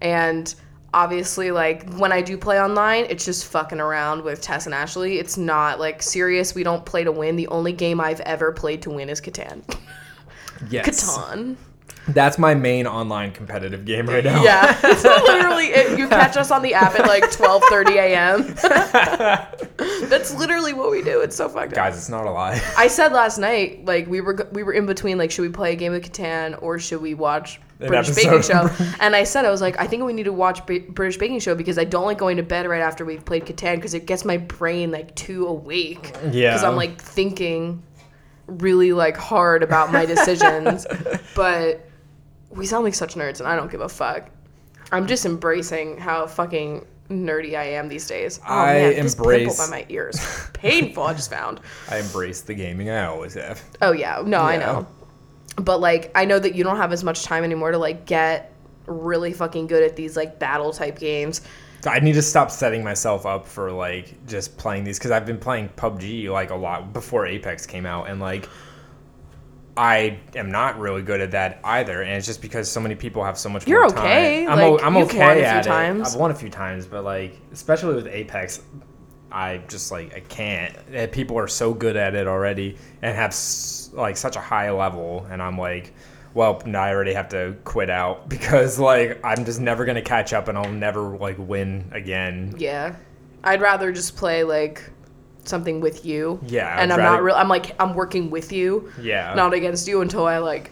And obviously, like when I do play online, it's just fucking around with Tess and Ashley. It's not like serious. We don't play to win. The only game I've ever played to win is Catan. Yes, Catan. That's my main online competitive game right now. Yeah, it's literally it, you catch us on the app at like 12:30 a.m. That's literally what we do. It's so fucked up. guys, it's not a lie. I said last night, like we were we were in between, like should we play a game of Catan or should we watch British Baking Show? And I said I was like, I think we need to watch British Baking Show because I don't like going to bed right after we've played Catan because it gets my brain like too awake. Yeah. Because I'm like thinking really like hard about my decisions, but we sound like such nerds, and I don't give a fuck. I'm just embracing how fucking nerdy I am these days. Oh I man, this pimple by my ears, painful. I just found. I embrace the gaming I always have. Oh yeah, no, I know. But like I know that you don't have as much time anymore to like get really fucking good at these like battle type games. I need to stop setting myself up for like just playing these because I've been playing PUBG like a lot before Apex came out, and like I am not really good at that either. And it's just because so many people have so much. You're more okay, Time. I'm, like, I'm okay won a few at times. it. I've won a few times, but like especially with Apex, I just like I can't. Eh, People are so good at it already and have s- like such a high level, and I'm like. Well, I already have to quit out because like I'm just never gonna catch up and I'll never like win again. Yeah, I'd rather just play like something with you. Yeah, and I'm not rather- real. I'm like I'm working with you. Yeah. not against you until I like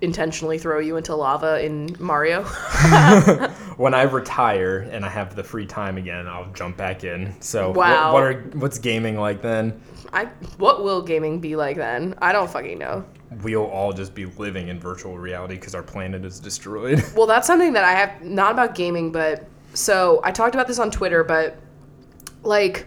intentionally throw you into lava in Mario. when I retire and I have the free time again, I'll jump back in. So what- Wow. what, are what's gaming like then? I what will gaming be like then? I don't fucking know. We'll all just be living in virtual reality because our planet is destroyed. Well, that's something that I have not about gaming, but so I talked about this on Twitter, but like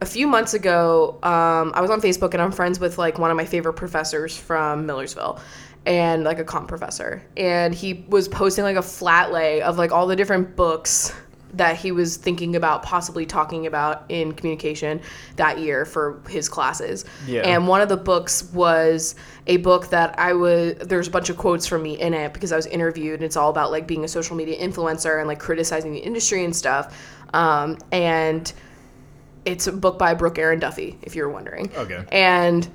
a few months ago, um, I was on Facebook and I'm friends with like one of my favorite professors from Millersville and like a comp professor. And he was posting like a flat lay of like all the different books that he was thinking about possibly talking about in communication that year for his classes. Yeah. And one of the books was a book that I was there's a bunch of quotes from me in it because I was interviewed and it's all about like being a social media influencer and like criticizing the industry and stuff. Um, and it's a book by Brooke Erin Duffy, if you're wondering. Okay. And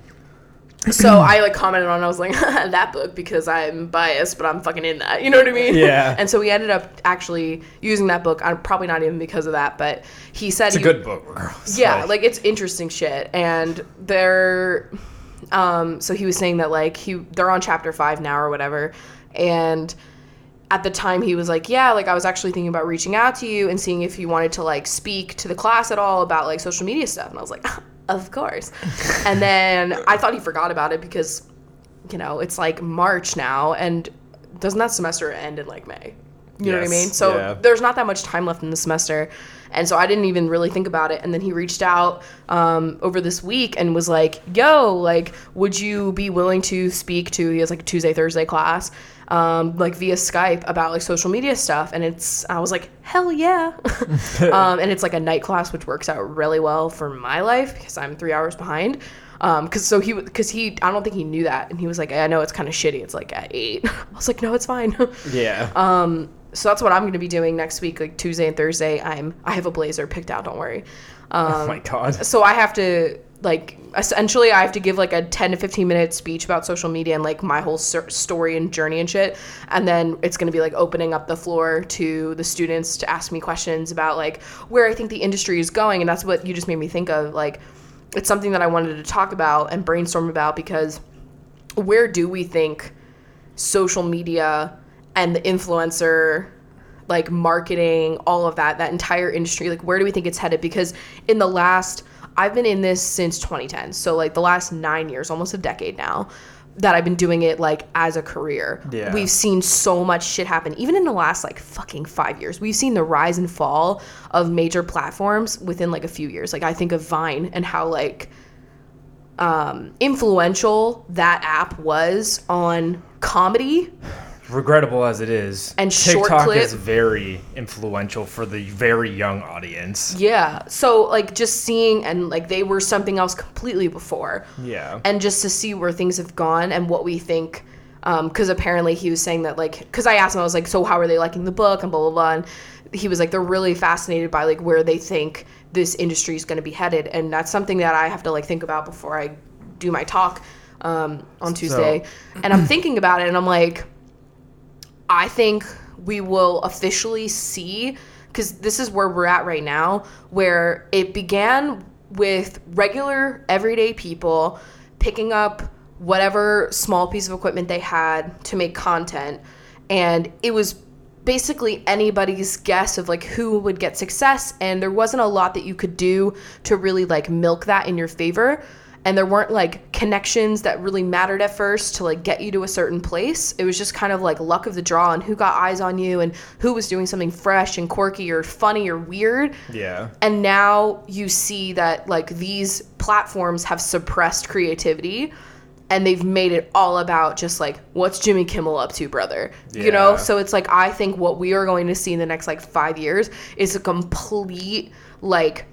so I like commented on. it, I was like that book because I'm biased, but I'm fucking in that. You know what I mean? Yeah. And so we ended up actually using that book. I'm probably not even because of that, but he said It's a good book, yeah, like it's interesting shit. And they're um so he was saying that like he they're on chapter 5 now or whatever. And at the time he was like, "Yeah, like I was actually thinking about reaching out to you and seeing if you wanted to like speak to the class at all about like social media stuff." And I was like, "Of course." and then I thought he forgot about it because you know, it's like March now and doesn't that semester end in like May? You know what I mean? So yeah. there's not that much time left in the semester. And so I didn't even really think about it. And then he reached out um, over this week and was like, yo, like, would you be willing to speak to, he has like a Tuesday, Thursday class, um, like via Skype about like social media stuff. And it's, I was like, hell yeah. um, and it's like a night class, which works out really well for my life because I'm three hours behind. Um, cause so he, cause he, I don't think he knew that. And he was like, I know it's kind of shitty. It's like at eight. I was like, no, it's fine. Yeah. Um, so that's what I'm going to be doing next week, like Tuesday and Thursday. I'm I have a blazer picked out. Don't worry. oh my god. So I have to like essentially I have to give like a 10 to 15 minute speech about social media and like my whole ser- story and journey and shit. And then it's going to be like opening up the floor to the students to ask me questions about like where I think the industry is going. And that's what you just made me think of. Like it's something that I wanted to talk about and brainstorm about because where do we think social media and the influencer like marketing all of that that entire industry like where do we think it's headed because in the last i've been in this since 2010 so like the last nine years almost a decade now that i've been doing it like as a career. Yeah. we've seen so much shit happen even in the last like fucking five years. We've seen the rise and fall of major platforms within like a few years. Like i think of vine and how like um, influential that app was on comedy Regrettable as it is, And TikTok is very influential for the very young audience. Yeah. So like just seeing and like they were something else completely before. Yeah. And just to see where things have gone and what we think because apparently he was saying that like because I asked him I was like so how are they liking the book and blah blah blah and he was like they're really fascinated by like where they think this industry is going to be headed and that's something that I have to like think about before I do my talk um, on Tuesday and I'm thinking about it and I'm like I think we will officially see because this is where we're at right now, where it began with regular everyday people picking up whatever small piece of equipment they had to make content, and it was basically anybody's guess of like who would get success and there wasn't a lot that you could do to really like milk that in your favor and there weren't like connections that really mattered at first to like get you to a certain place. It was just kind of like luck of the draw and who got eyes on you and who was doing something fresh and quirky or funny or weird. Yeah. And now you see that like these platforms have suppressed creativity and they've made it all about just like what's Jimmy Kimmel up to, brother. Yeah. You know? So it's like I think what we are going to see in the next like 5 years is a complete like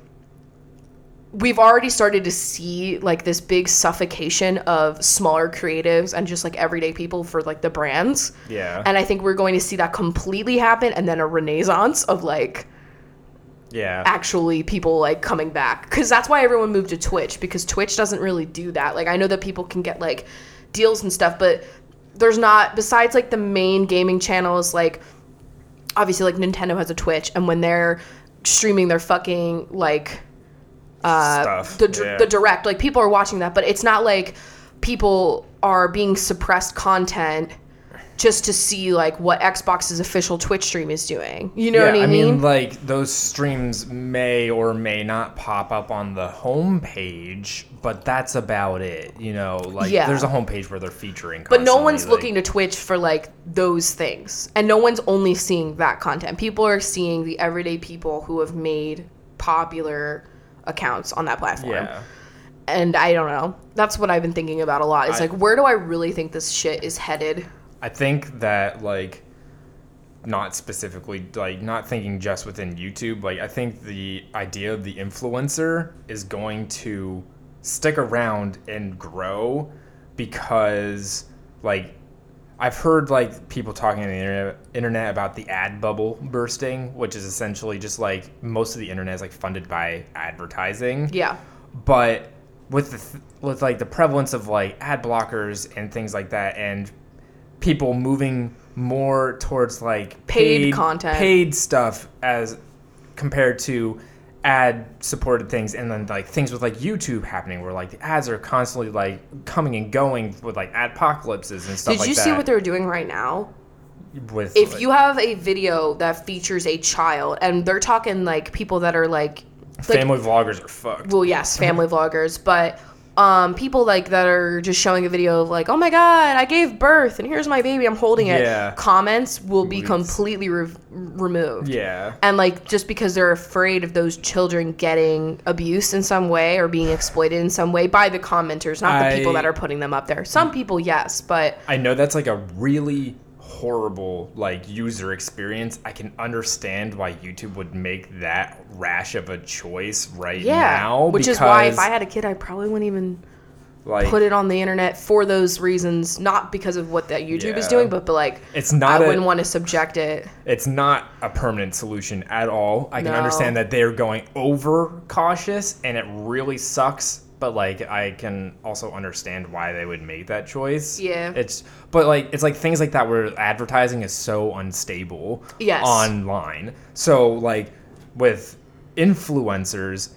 we've already started to see like this big suffocation of smaller creatives and just like everyday people for like the brands. Yeah. And I think we're going to see that completely happen and then a renaissance of like yeah. actually people like coming back because that's why everyone moved to twitch because twitch doesn't really do that like i know that people can get like deals and stuff but there's not besides like the main gaming channels like obviously like nintendo has a twitch and when they're streaming their fucking like uh Stuff. the, Yeah. the direct like people are watching that but it's not like people are being suppressed content just to see like what xbox's official twitch stream is doing you know yeah, what i mean like those streams may or may not pop up on the homepage, but that's about it. You know, like Yeah. there's a homepage where they're featuring. But no one's like- looking to Twitch for like those things. And no one's only seeing that content. People are seeing the everyday people who have made popular accounts on that platform. Yeah. And I don't know. That's what I've been thinking about a lot. It's I- like where do I really think this shit is headed? I think that like not specifically like not thinking just within YouTube. Like I think the idea of the influencer is going to stick around and grow because like I've heard like people talking on the internet, about the ad bubble bursting, which is essentially just like most of the internet is like funded by advertising. Yeah. But with the th- with like the prevalence of like ad blockers and things like that, and people moving more towards like Paid content. paid stuff as compared to ad supported things and then like things with like YouTube happening where like the ads are constantly like coming and going with like adpocalypses and stuff Did like you that. see what they're doing right now? with If like, you have a video that features a child, and they're talking like people that are like, like family vloggers are fucked. well, yes, family vloggers, but um, people like that are just showing a video of like, oh my god, I gave birth and here's my baby, I'm holding it. Yeah. Comments will be Deletes. completely re- removed. yeah. And like just because they're afraid of those children getting abused in some way or being exploited in some way by the commenters, not the people that are putting them up there. Some people, yes, but I know that's like a really horrible like user experience. I can understand why YouTube would make that rash of a choice right yeah. now. which is why if I had a kid, I probably wouldn't even like put it on the internet for those reasons, not because of what that YouTube is doing, but, but like it's not I a, wouldn't want to subject it. it's not a permanent solution at all. I can No. understand that they're going over cautious and it really sucks, but like I can also understand why they would make that choice. Yeah. It's but like it's like things like that where advertising is so unstable Yes. online. So like with influencers,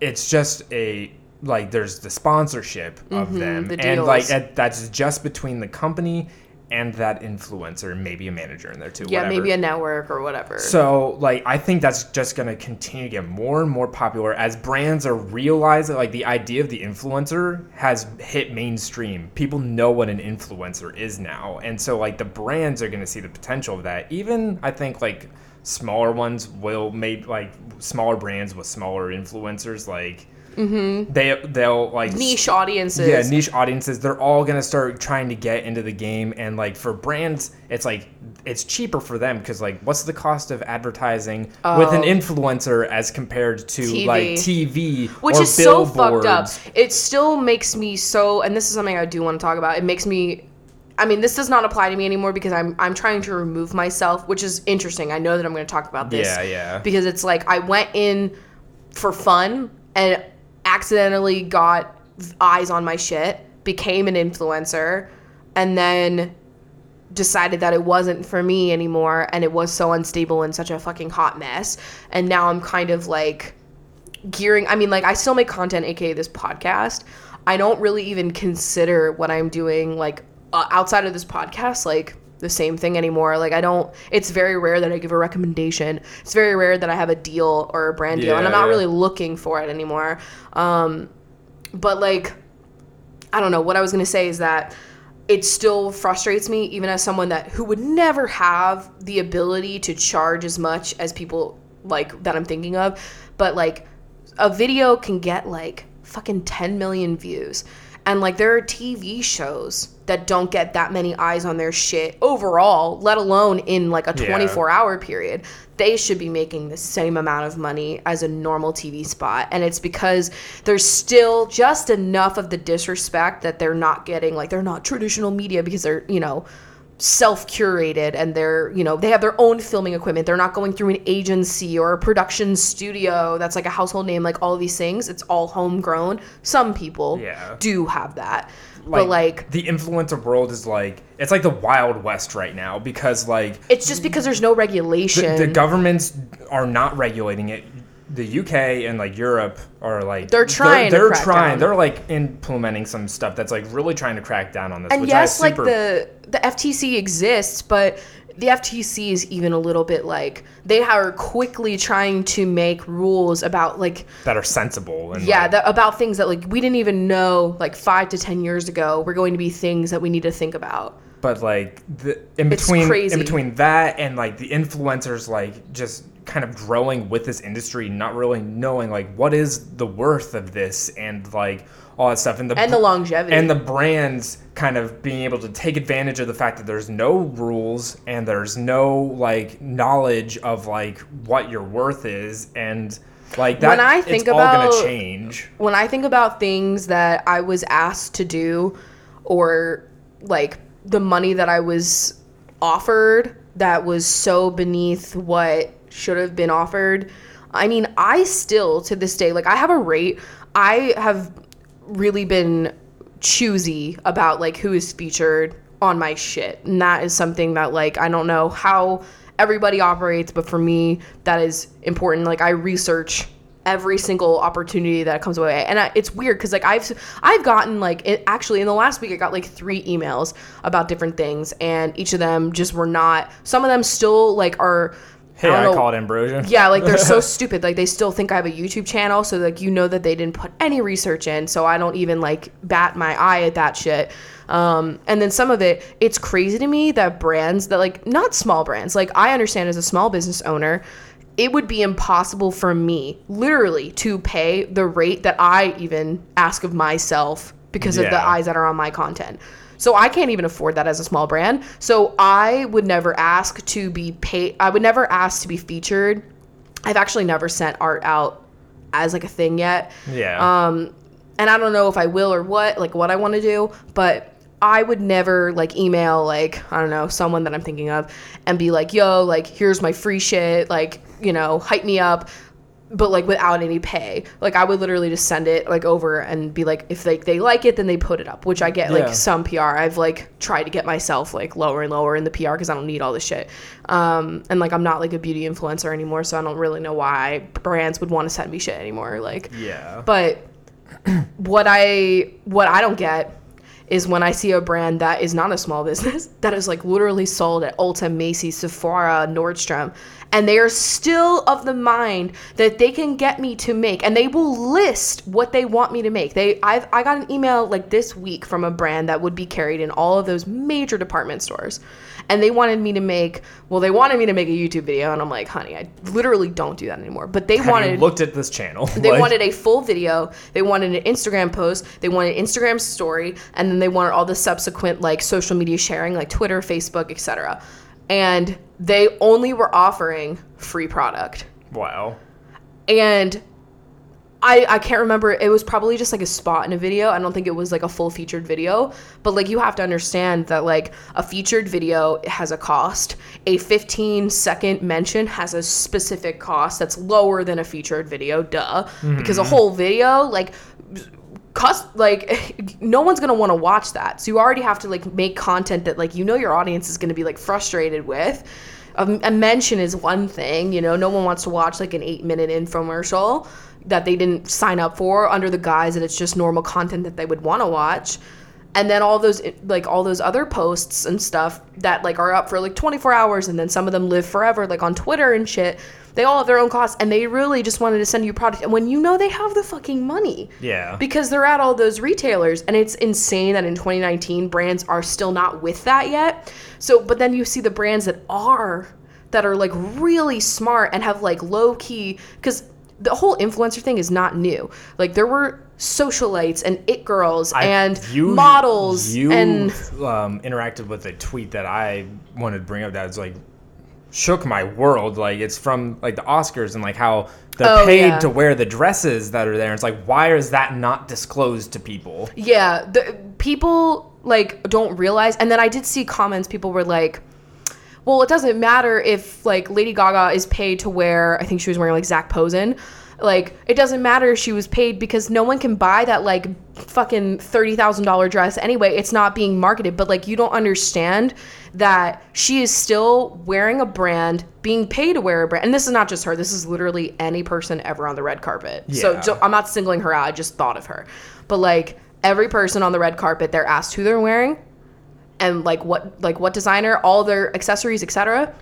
it's just a like there's the sponsorship of them Mm-hmm, the and like that's just between the company and that influencer, maybe a manager in there too. Yeah, whatever. maybe a network or whatever. So, like, I think that's just going to continue to get more and more popular as brands are realizing, like, the idea of the influencer has hit mainstream. People know what an influencer is now. And so, like, the brands are going to see the potential of that. Even, I think, like, smaller ones will make, like, smaller brands with smaller influencers, like, they, they'll, like, Mm-hmm. niche audiences. yeah, niche audiences. They're all gonna start trying to get into the game, and like for brands, it's like it's cheaper for them because like, what's the cost of advertising with an Oh. influencer as compared to TV. like TV, which or is so fucked up. billboards? It still makes me so, and this is something I do want to talk about. It makes me, I mean, this does not apply to me anymore because I'm I'm trying to remove myself, which is interesting. I know that I'm going to talk about this. Yeah, yeah. Because it's like I went in for fun and accidentally got eyes on my shit, became an influencer, and then decided that it wasn't for me anymore and it was so unstable and such a fucking hot mess. And now i'm kind of like gearing i mean like i still make content aka this podcast. I don't really even consider what i'm doing like uh, outside of this podcast like the same thing anymore. Like i don't it's very rare that i give a recommendation. It's very rare that i have a deal or a brand deal and i'm not yeah. really looking for it anymore. Um but like I don't know. What I was gonna say is that it still frustrates me, even as someone that who would never have the ability to charge as much as people like that I'm thinking of, but like a video can get like fucking 10 million views. And like there are TV shows that don't get that many eyes on their shit overall, let alone in like a Yeah. 24 hour period. They should be making the same amount of money as a normal TV spot. And it's because there's still just enough of the disrespect that they're not getting, like, they're not traditional media because they're, you know, self curated and they're, you know, they have their own filming equipment. They're not going through an agency or a production studio that's like a household name, like all of these things. It's all homegrown. Some people Yeah. do have that. But like, the influencer world is like it's like the wild west right now because like it's just because there's no regulation. the governments are not regulating it. The UK and like Europe are like They're trying They're, crack trying. down. They're like implementing some stuff that's like really trying to crack down on this. and which yes, I like the the FTC exists, but the FTC is even a little bit like they are quickly trying to make rules about like that are sensible and yeah like, that, about things that like we didn't even know like five to ten years ago were going to be things that we need to think about. But like the in between in between that and like the influencers like just kind of growing with this industry, not really knowing like what is the worth of this and like all that stuff and the And the longevity. and the brands kind of being able to take advantage of the fact that there's no rules and there's no like knowledge of like what your worth is and like that When I think about- gonna change when I think about things that I was asked to do or like the money that I was offered that was so beneath what should have been offered. I mean, I still to this day like I have a rate. I have really been choosy about like who is featured on my shit. And that is something that like I don't know how everybody operates, but for me that is important. Like I research every single opportunity that comes away and I, it's weird because like i've i've gotten like it, actually in the last week i got like three emails about different things and each of them just were not some of them still like are hey i, know- call it ambrosia yeah, like they're so stupid. Like they still think I have a YouTube channel, so like you know that they didn't put any research in, so I don't even like bat my eye at that shit. Um, and then some of it, it's crazy to me that brands that like not small brands, like I understand as a small business owner, it would be impossible for me literally to pay the rate that I even ask of myself because of the eyes that are on my content. So I can't even afford that as a small brand. So I would never ask to be paid. I would never ask to be featured. I've actually never sent art out as like a thing yet. yeah Um, and I don't know if I will or what, like what I want to do, but I would never like email like I don't know someone that I'm thinking of and be like, "Yo, like here's my free shit, like you know, hype me up." But like without any pay, like I would literally just send it like over and be like, if like they like it, then they put it up, which I get Yeah. like some PR. I've like tried to get myself like lower and lower in the PR because I don't need all this shit. Um, and like I'm not like a beauty influencer anymore, so I don't really know why brands would want to send me shit anymore. Like, yeah but what I what I don't get is when I see a brand that is not a small business that is like literally sold at Ulta, Macy's, Sephora, Nordstrom, and they are still of the mind that they can get me to make, and they will list what they want me to make. They I've I got an email like this week from a brand that would be carried in all of those major department stores. And they wanted me to make, well, they wanted me to make a YouTube video, and I'm like, honey, I literally don't do that anymore. But they have wanted, looked at this channel they Like, wanted a full video. They wanted an Instagram post. They wanted Instagram story, and then they wanted all the subsequent like social media sharing, like Twitter, Facebook, etc. And they only were offering free product. wow And I I can't remember. It was probably just like a spot in a video. I don't think it was like a full featured video. But like you have to understand that like a featured video has a cost. A 15 second mention has a specific cost that's lower than a featured video. Duh. Because a mm-hmm. whole video like cuss like no one's gonna want to watch that. So you already have to like make content that like you know your audience is gonna be like frustrated with. A, a mention is one thing you know no one wants to watch like an eight minute infomercial that they didn't sign up for under the guise that it's just normal content that they would want to watch and then all those like all those other posts and stuff that like are up for like 24 hours and then some of them live forever like on twitter and shit they all have their own costs and they really just wanted to send you product. And when you know they have the fucking money. Yeah. Because they're at all those retailers and it's insane that in 2019 brands are still not with that yet. So but then you see the brands that are that are like really smart and have like low key because the whole influencer thing is not new. Like there were socialites and it girls I- and you- models you and um, interacted with a tweet that I wanted to bring up that was like shook my world. Like it's from like the Oscars and like how they're Oh, paid yeah. to wear the dresses that are there. It's like why is that not disclosed to people? Yeah, the people like don't realize. And then I did see comments. People were like, "Well, it doesn't matter if like Lady Gaga is paid to wear. I think she was wearing like Zac Posen. Like it doesn't matter if she was paid because no one can buy that like fucking thirty thousand dollar dress anyway. It's not being marketed. But like you don't understand that she is still wearing a brand, being paid to wear a brand. And this is not just her. This is literally any person ever on the red carpet. So Yeah. don't- I'm not singling her out. I just thought of her. But like every person on the red carpet, they're asked who they're wearing and like what like what designer, all their accessories, etc.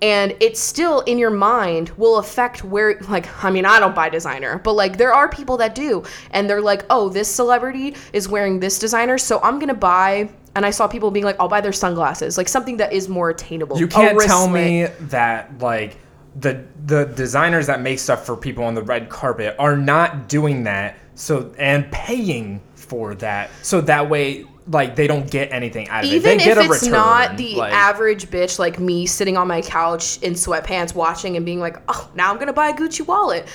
and it's still in your mind will affect where like i mean i don't buy designer but like there are people that do and they're like oh this celebrity is wearing this designer so i'm gonna buy and i saw people being like i'll buy their sunglasses like something that is more attainable You can't tell me that like the the designers that make stuff for people on the red carpet are not doing that so and paying for that so that way like they don't get anything out of even it. They if get a it's return. not the like, average bitch like me sitting on my couch in sweatpants watching and being like oh now i'm gonna buy a gucci wallet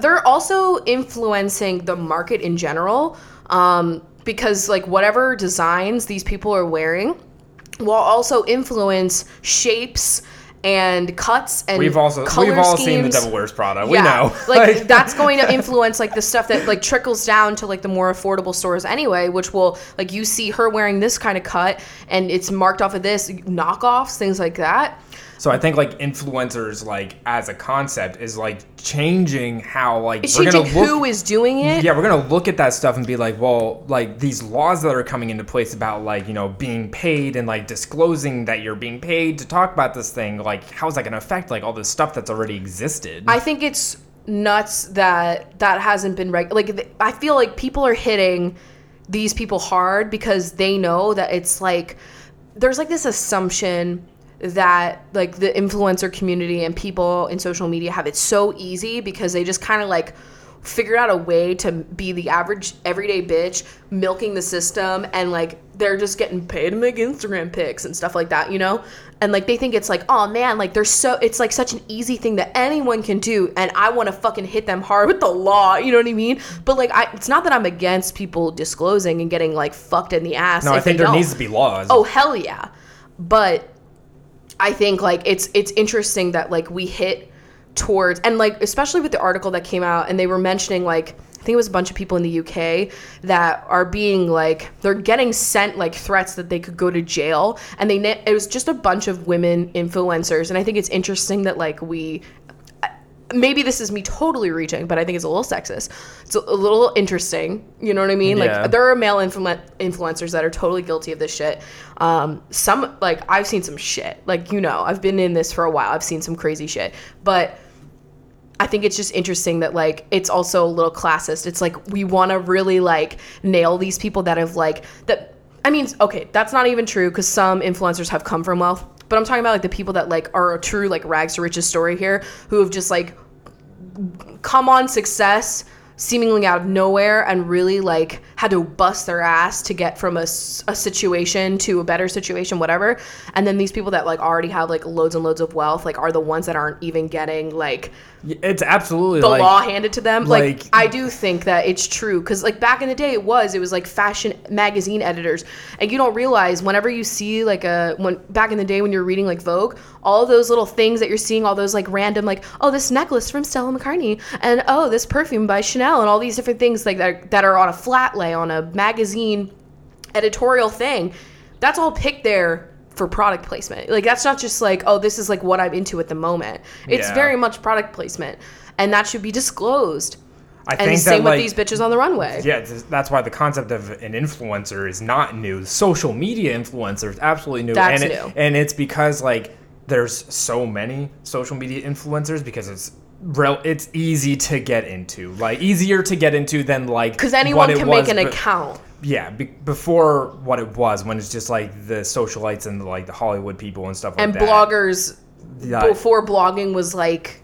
they're also influencing the market in general um, because like whatever designs these people are wearing will also influence shapes and cuts and We've also color we've all schemes. seen the Devil Wears Prada. We Yeah, know. Like that's going to influence like the stuff that like trickles down to like the more affordable stores anyway, which will like you see her wearing this kind of cut and it's marked off of this knockoffs, things like that. So I think like influencers like as a concept is like changing how like It's we're gonna look who is doing it. yeah, we're gonna look at that stuff and be like, well, like these laws that are coming into place about like you know being paid and like disclosing that you're being paid to talk about this thing, like how's that gonna affect like all this stuff that's already existed? I think it's nuts that that hasn't been reg- like th- I feel like people are hitting these people hard because they know that it's like there's like this assumption that like the influencer community and people in social media have it so easy because they just kind of like figured out a way to be the average everyday bitch milking the system and like they're just getting paid to make Instagram pics and stuff like that, you know? And like they think it's like, oh man, like they're so it's like such an easy thing that anyone can do and I want to fucking hit them hard with the law, you know what I mean? But like I it's not that I'm against people disclosing and getting like fucked in the ass. no, I think there don't. needs to be laws. Oh hell yeah. But I think like it's it's interesting that like we hit towards and like especially with the article that came out and they were mentioning like I think it was a bunch of people in the UK that are being like they're getting sent like threats that they could go to jail and they it was just a bunch of women influencers and I think it's interesting that like we maybe this is me totally reaching, but I think it's a little sexist. It's a, little interesting. You know what I mean? Yeah. Like there are male influ- influencers that are totally guilty of this shit. Um, some like I've seen some shit. Like you know, I've been in this for a while. I've seen some crazy shit, but. I think it's just interesting that like it's also a little classist. It's like we want to really like nail these people that have like that. I mean, okay, that's not even true because some influencers have come from wealth, but I'm talking about like the people that like are a true like rags to riches story here, who have just like come on success seemingly out of nowhere and really like had to bust their ass to get from a, a situation to a better situation whatever and then these people that like already have like loads and loads of wealth like are the ones that aren't even getting like it's absolutely the like law handed to them. Like, like- I do think that it's true because like back in the day, it was it was like fashion magazine editors, and you don't realize whenever you see like a when back in the day when you're reading like Vogue, all those little things that you're seeing, all those like random like oh this necklace from Stella McCartney, and oh this perfume by Chanel, and all these different things like that are, that are on a flat lay on a magazine editorial thing. That's all picked there for product placement. Like that's not just like, oh, this is like what I'm into at the moment. It's Yeah. very much product placement. And that should be disclosed. I And think same that with like these bitches on the runway. yeah, that's why the concept of an influencer is not new. Social media influencer is absolutely new, That's and it- new. and it's because like there's so many social media influencers because it's real. It's easy to get into, like easier to get into than like Because anyone can make an be- account. Yeah, be- before what it was when it's just like the socialites and like the Hollywood people and stuff like that. And that. bloggers before blogging was like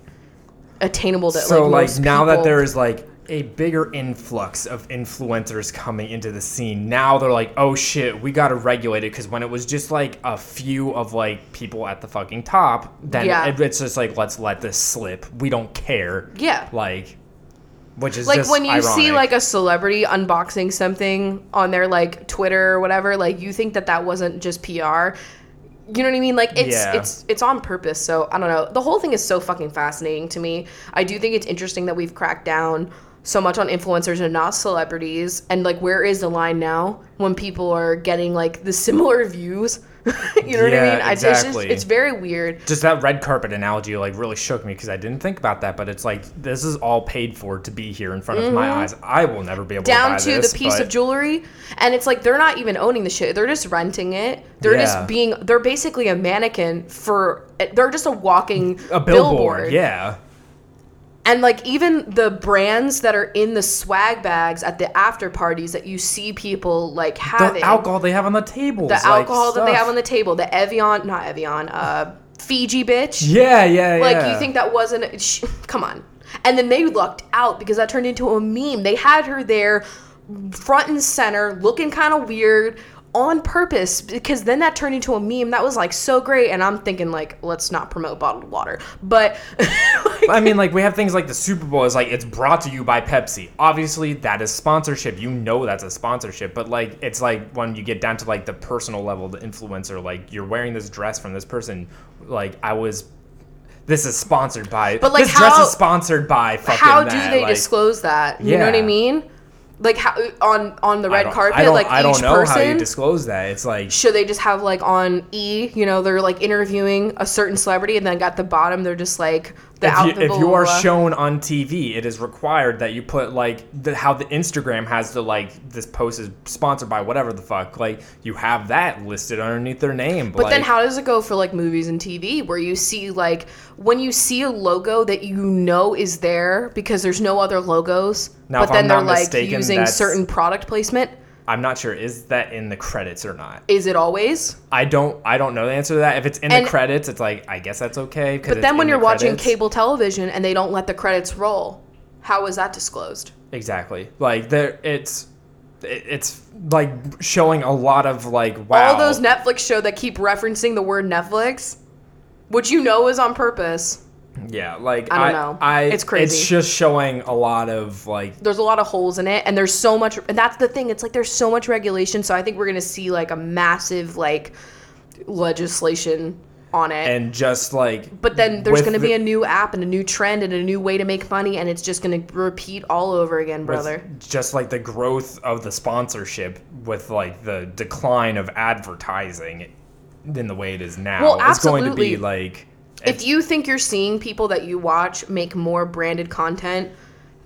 attainable to so like, like, now that there is like a bigger influx of influencers coming into the scene now they're like oh shit we gotta regulate it because when it was just like a few of like people at the fucking top then Yeah. it, it's just like let's let this slip we don't care Yeah. like which is like when you see like a celebrity unboxing something on their like Twitter or whatever, like you think that that wasn't just PR. You know what I mean? Like it's Yeah. it's it's on purpose. So I don't know. The whole thing is so fucking fascinating to me. I do think it's interesting that we've cracked down so much on influencers and not celebrities. And like where is the line now when people are getting like the similar views you know what I mean? I, it's just exactly. it's very weird. just that red carpet analogy like really shook me because I didn't think about that. But it's like this is all paid for to be here in front of my eyes. I will never be able Mm-hmm. down to to this, the piece but of jewelry and it's like they're not even owning the shit they're just renting it they're Yeah. just being they're basically a mannequin for they're just a walking a billboard. Yeah, and like even the brands that are in the swag bags at the after parties that you see people like having. the alcohol they have on the table, the like, alcohol that they have on the table. The evian not evian uh fiji bitch. Yeah, yeah, like yeah. you think that wasn't sh- come on. And then they lucked out because that turned into a meme. They had her there front and center looking kind of weird on purpose because then that turned into a meme that was like so great and i'm thinking like let's not promote bottled water but I mean, like we have things like the Super Bowl is like it's brought to you by Pepsi. Obviously, that is sponsorship. You know that's a sponsorship, but like it's like when you get down to like the personal level, the influencer, like you're wearing this dress from this person. Like I was, this is sponsored by. But, like, this dress is sponsored by fucking. how do that. they like, disclose that you know what i mean like how on on the red carpet like I don't each know person how you disclose that. It's like should they just have like on E, you know, they're like interviewing a certain celebrity, and then at the bottom they're just like the if you, if you are shown on TV, it is required that you put like the, how the Instagram has the like this post is sponsored by whatever the fuck. Like you have that listed underneath their name. But then like, how does it go for like movies and TV where you see like when you see a logo that you know is there because there's no other logos, Now, but then I'm they're like mistaken, using certain product placement. I'm not sure is that in the credits or not. Is it always? I don't I don't know the answer to that. If it's in And- the credits, it's like I guess that's okay. But then when you're the watching cable television and they don't let the credits roll, how is that disclosed? exactly like there it's it's like showing a lot of like wow All those Netflix show that keep referencing the word Netflix, which you know is on purpose. yeah like I don't I, know. I It's crazy. It's just showing a lot of like there's a lot of holes in it and there's so much and that's the thing it's like there's so much regulation so i think we're going to see like a massive like legislation on it and just like but then there's going to be a new app and a new trend and a new way to make money and it's just going to repeat all over again brother just like the growth of the sponsorship with like the decline of advertising in the way it is now Well, it's going to be like if you think you're seeing people that you watch make more branded content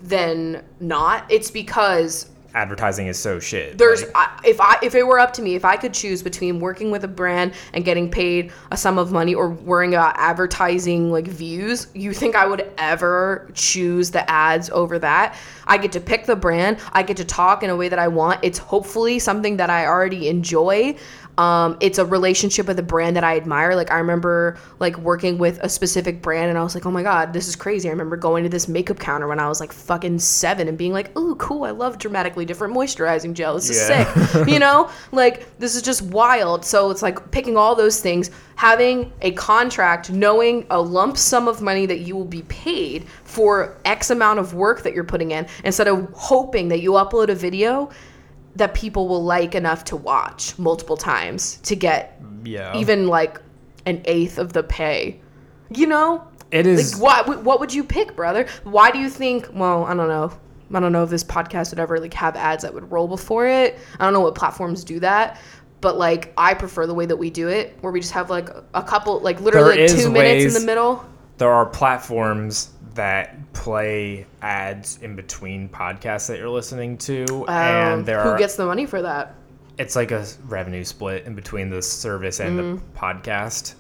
than not it's because advertising is so shit there's like, I, if I if it were up to me, if I could choose between working with a brand and getting paid a sum of money or worrying about advertising like views, you think I would ever choose the ads over that? I get to pick the brand. I get to talk in a way that I want. It's hopefully something that I already enjoy. Um, it's a relationship with a brand that I admire. Like I remember like working with a specific brand and I was like, oh my God, this is crazy. I remember going to this makeup counter when I was like fucking seven and being like, ooh, cool. I love dramatically different moisturizing gel. This is Yeah. sick. you know, like this is just wild. So it's like picking all those things, having a contract, knowing a lump sum of money that you will be paid for X amount of work that you're putting in, instead of hoping that you upload a video that people will like enough to watch multiple times to get yeah even like an eighth of the pay. You know? it is Like what what would you pick, brother? Why do you think? Well, I don't know. I don't know if this podcast would ever like have ads that would roll before it. I don't know what platforms do that, but like I prefer the way that we do it, where we just have like a couple, like literally like two minutes in the middle. there are platforms that play ads in between podcasts that you're listening to Um, and there who are gets the money for that? it's like a revenue split in between the service and Mm-hmm. the podcast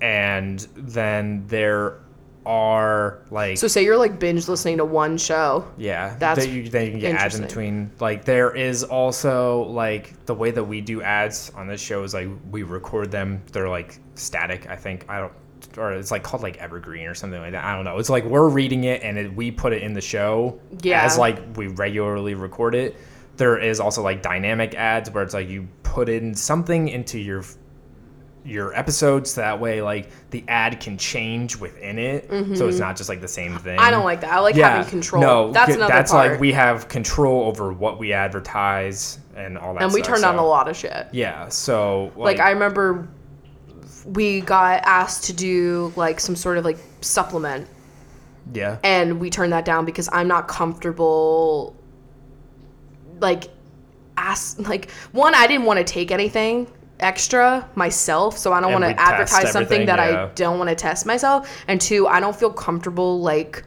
and then there are like So say you're like binge listening to one show. yeah that's that you, then you can get ads in between like there is also like the way that we do ads on this show is like we record them they're like static i think i don't or it's like called like evergreen or something like that i don't know it's like we're reading it and it, we put it in the show Yeah. as like we regularly record it there is also like dynamic ads where it's like you put in something into your your episodes so that way like the ad can change within it so it's not just like the same thing Mm-hmm. I don't like that. I like having control. no, that's another that's part. like we have control over what we advertise and all that. and we stuff, turned on a lot of shit. Yeah, so like I remember we got asked to do like some sort of like supplement yeah, and we turned that down because I'm not comfortable like ask like one I didn't want to take anything extra myself, so I don't want to advertise something that yeah. I don't want to test myself. And two, I don't feel comfortable like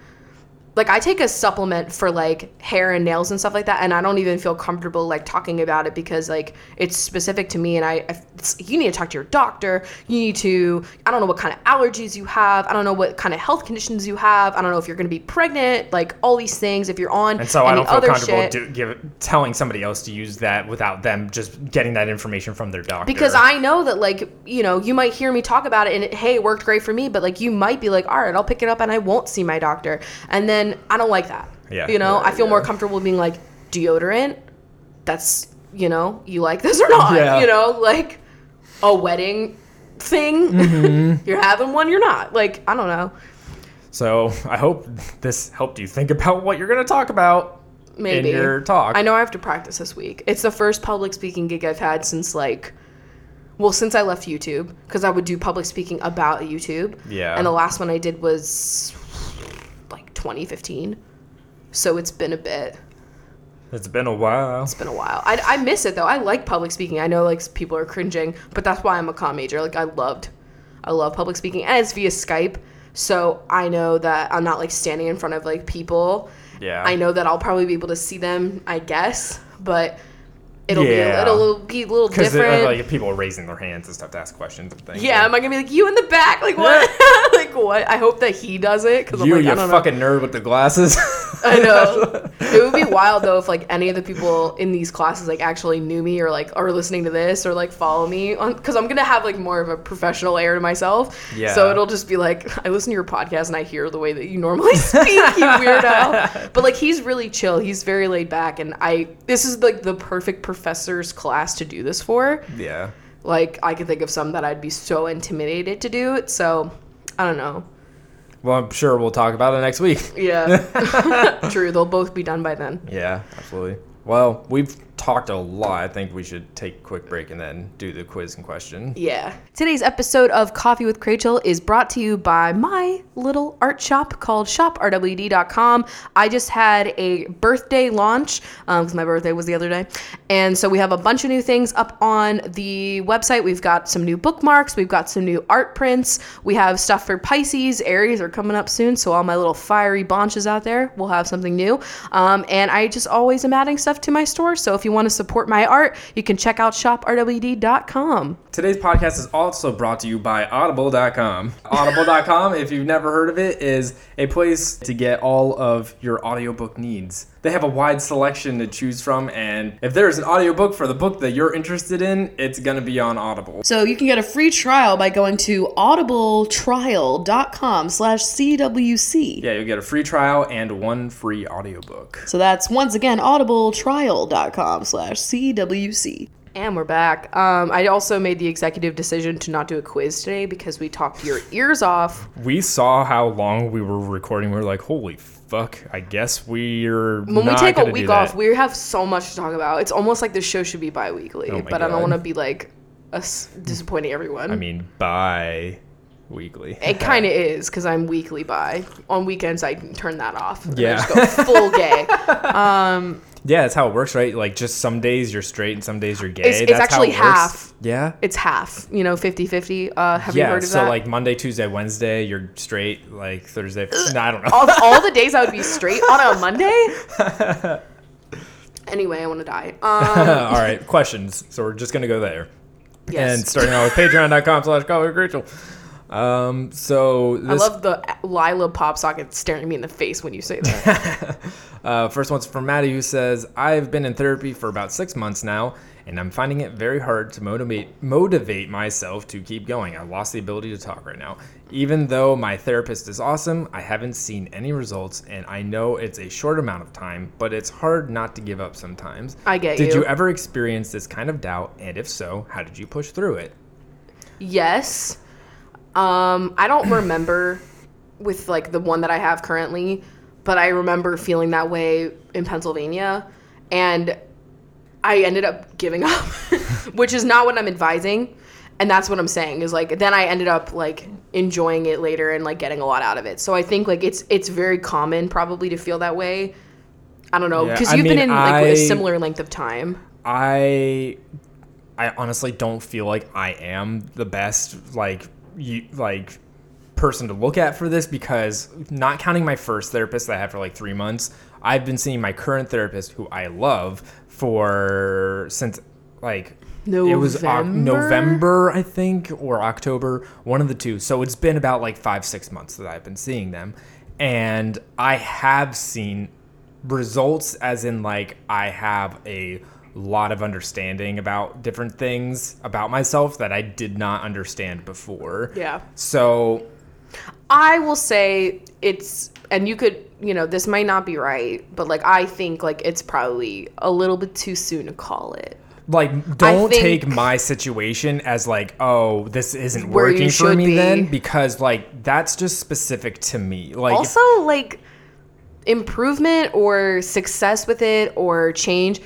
like I take a supplement for like hair and nails and stuff like that, and I don't even feel comfortable like talking about it because like it's specific to me, and I I- it's, you need to talk to your doctor. You need to I don't know what kind of allergies you have. I don't know what kind of health conditions you have. I don't know if you're going to be pregnant. Like all these things. If you're on And so I don't feel comfortable do, give, telling somebody else to use that without them just getting that information from their doctor. because I know that like you know you might hear me talk about it and it, hey it worked great for me but like you might be like all right I'll pick it up and I won't see my doctor and then I don't like that Yeah. you know Yeah, I feel more comfortable being like deodorant that's you know you like this or not Yeah. you know like a wedding thing Mm-hmm. you're having one you're not like I don't know So I hope this helped you think about what you're going to talk about maybe in your talk. I know I have to practice this week. It's the first public speaking gig I've had since like, well, since I left YouTube because I would do public speaking about YouTube. Yeah. And the last one I did was like 2015. So it's been a bit. It's been a while. It's been a while. I, I miss it though. I like public speaking. I know like people are cringing, but that's why I'm a comm major. Like I loved, I love public speaking, and it's via Skype. So I know that I'm not like standing in front of like people Yeah. I know that I'll probably be able to see them, I guess, but it'll Yeah. be it'll be a little Because uh, different. like people are raising their hands and stuff to ask questions and things. yeah, am I gonna be like you in the back? Like what? like what? I hope that he does it because I'm you, like you I don't fucking nerd with the glasses. I know. it would be wild though if like any of the people in these classes like actually knew me or like are listening to this or like follow me on because I'm gonna have like more of a professional air to myself. Yeah. So it'll just be like I listen to your podcast and I hear the way that you normally speak, you weirdo. But like he's really chill. He's very laid back, and I this is like the perfect professor's class to do this for. yeah. Like I could think of some that I'd be so intimidated to do it. So I don't know. Well, I'm sure we'll talk about it next week. Yeah, true. They'll both be done by then. Yeah, absolutely. Well, we've talked a lot. I think we should take a quick break and then do the quiz and question. Yeah. Today's episode of Coffee with Rachel is brought to you by my little art shop called shoprwd.com. I just had a birthday launch because my birthday was the other day. And so we have a bunch of new things up on the website. We've got some new bookmarks, we've got some new art prints, we have stuff for Pisces. Aries are coming up soon. So all my little fiery bonches out there will have something new. Um, and I just always am adding stuff to my store. So if you want to support my art, you can check out shoprwd.com. Today's podcast is also brought to you by Audible.com. Audible.com, if you've never heard of it, is a place to get all of your audiobook needs. They have a wide selection to choose from, and if there's an audiobook for the book that you're interested in, it's going to be on Audible. So you can get a free trial by going to audibletrial.com slash CWC. Yeah, you'll get a free trial and one free audiobook. So that's once again audibletrial.com slash CWC. And we're back. Um, I also made the executive decision to not do a quiz today because we talked your ears off. We saw how long we were recording. We were like, holy fuck, I guess we're When we take a week off, we have so much to talk about. It's almost like the show should be bi weekly, Oh but I don't want to be like us disappointing everyone. I mean, bi weekly. It kind of is because I'm weekly by. On weekends, I turn that off. Yeah. just go full gay. Um, Yeah, that's how it works, right? Like, just some days you're straight and some days you're gay. It's- it's That's how actually it half. Yeah. It's half, you know, 50 50. Uh, have you heard of so that? So like Monday, Tuesday, Wednesday, you're straight. Like Thursday, no, I don't know. all, the, all the days I would be straight on a Monday? anyway, I want to die. Um, All right, questions. So we're just gonna go there, yes. and starting out with Patreon.com/slash Coffee Rachel. Um, so I love the Lila pop socket staring me in the face when you say that. uh, first one's from Maddie, who says, "I've been in therapy for about six months now, and I'm finding it very hard to motivate motivate myself to keep going. I lost the ability to talk right now. Even though my therapist is awesome, I haven't seen any results, and I know it's a short amount of time, but it's hard not to give up sometimes. I get Did you. Did you ever experience this kind of doubt, and if so, how did you push through it? yes. Um, I don't remember with like the one that I have currently, but I remember feeling that way in Pennsylvania. And I ended up giving up, which is not what I'm advising. And that's what I'm saying is like then I ended up like enjoying it later and like getting a lot out of it. So I think like it's it's very common probably to feel that way. I don't know because I you've been in like a I- similar length of time. I I honestly don't feel like I am the best like like person to look at for this because not counting my first therapist that I had for like three months, I've been seeing my current therapist who I love for since like it was November? November, I think, or October, one of the two. So it's been about like five, six months that I've been seeing them. And I have seen results, as in, like, I have a lot of understanding about different things about myself that I did not understand before. Yeah. So I will say it's, and you could, you know, this might not be right, but like I think like it's probably a little bit too soon to call it. like don't think- take my situation as like oh this isn't working for me be. then because like that's just specific to me like Also, like improvement or success with it or change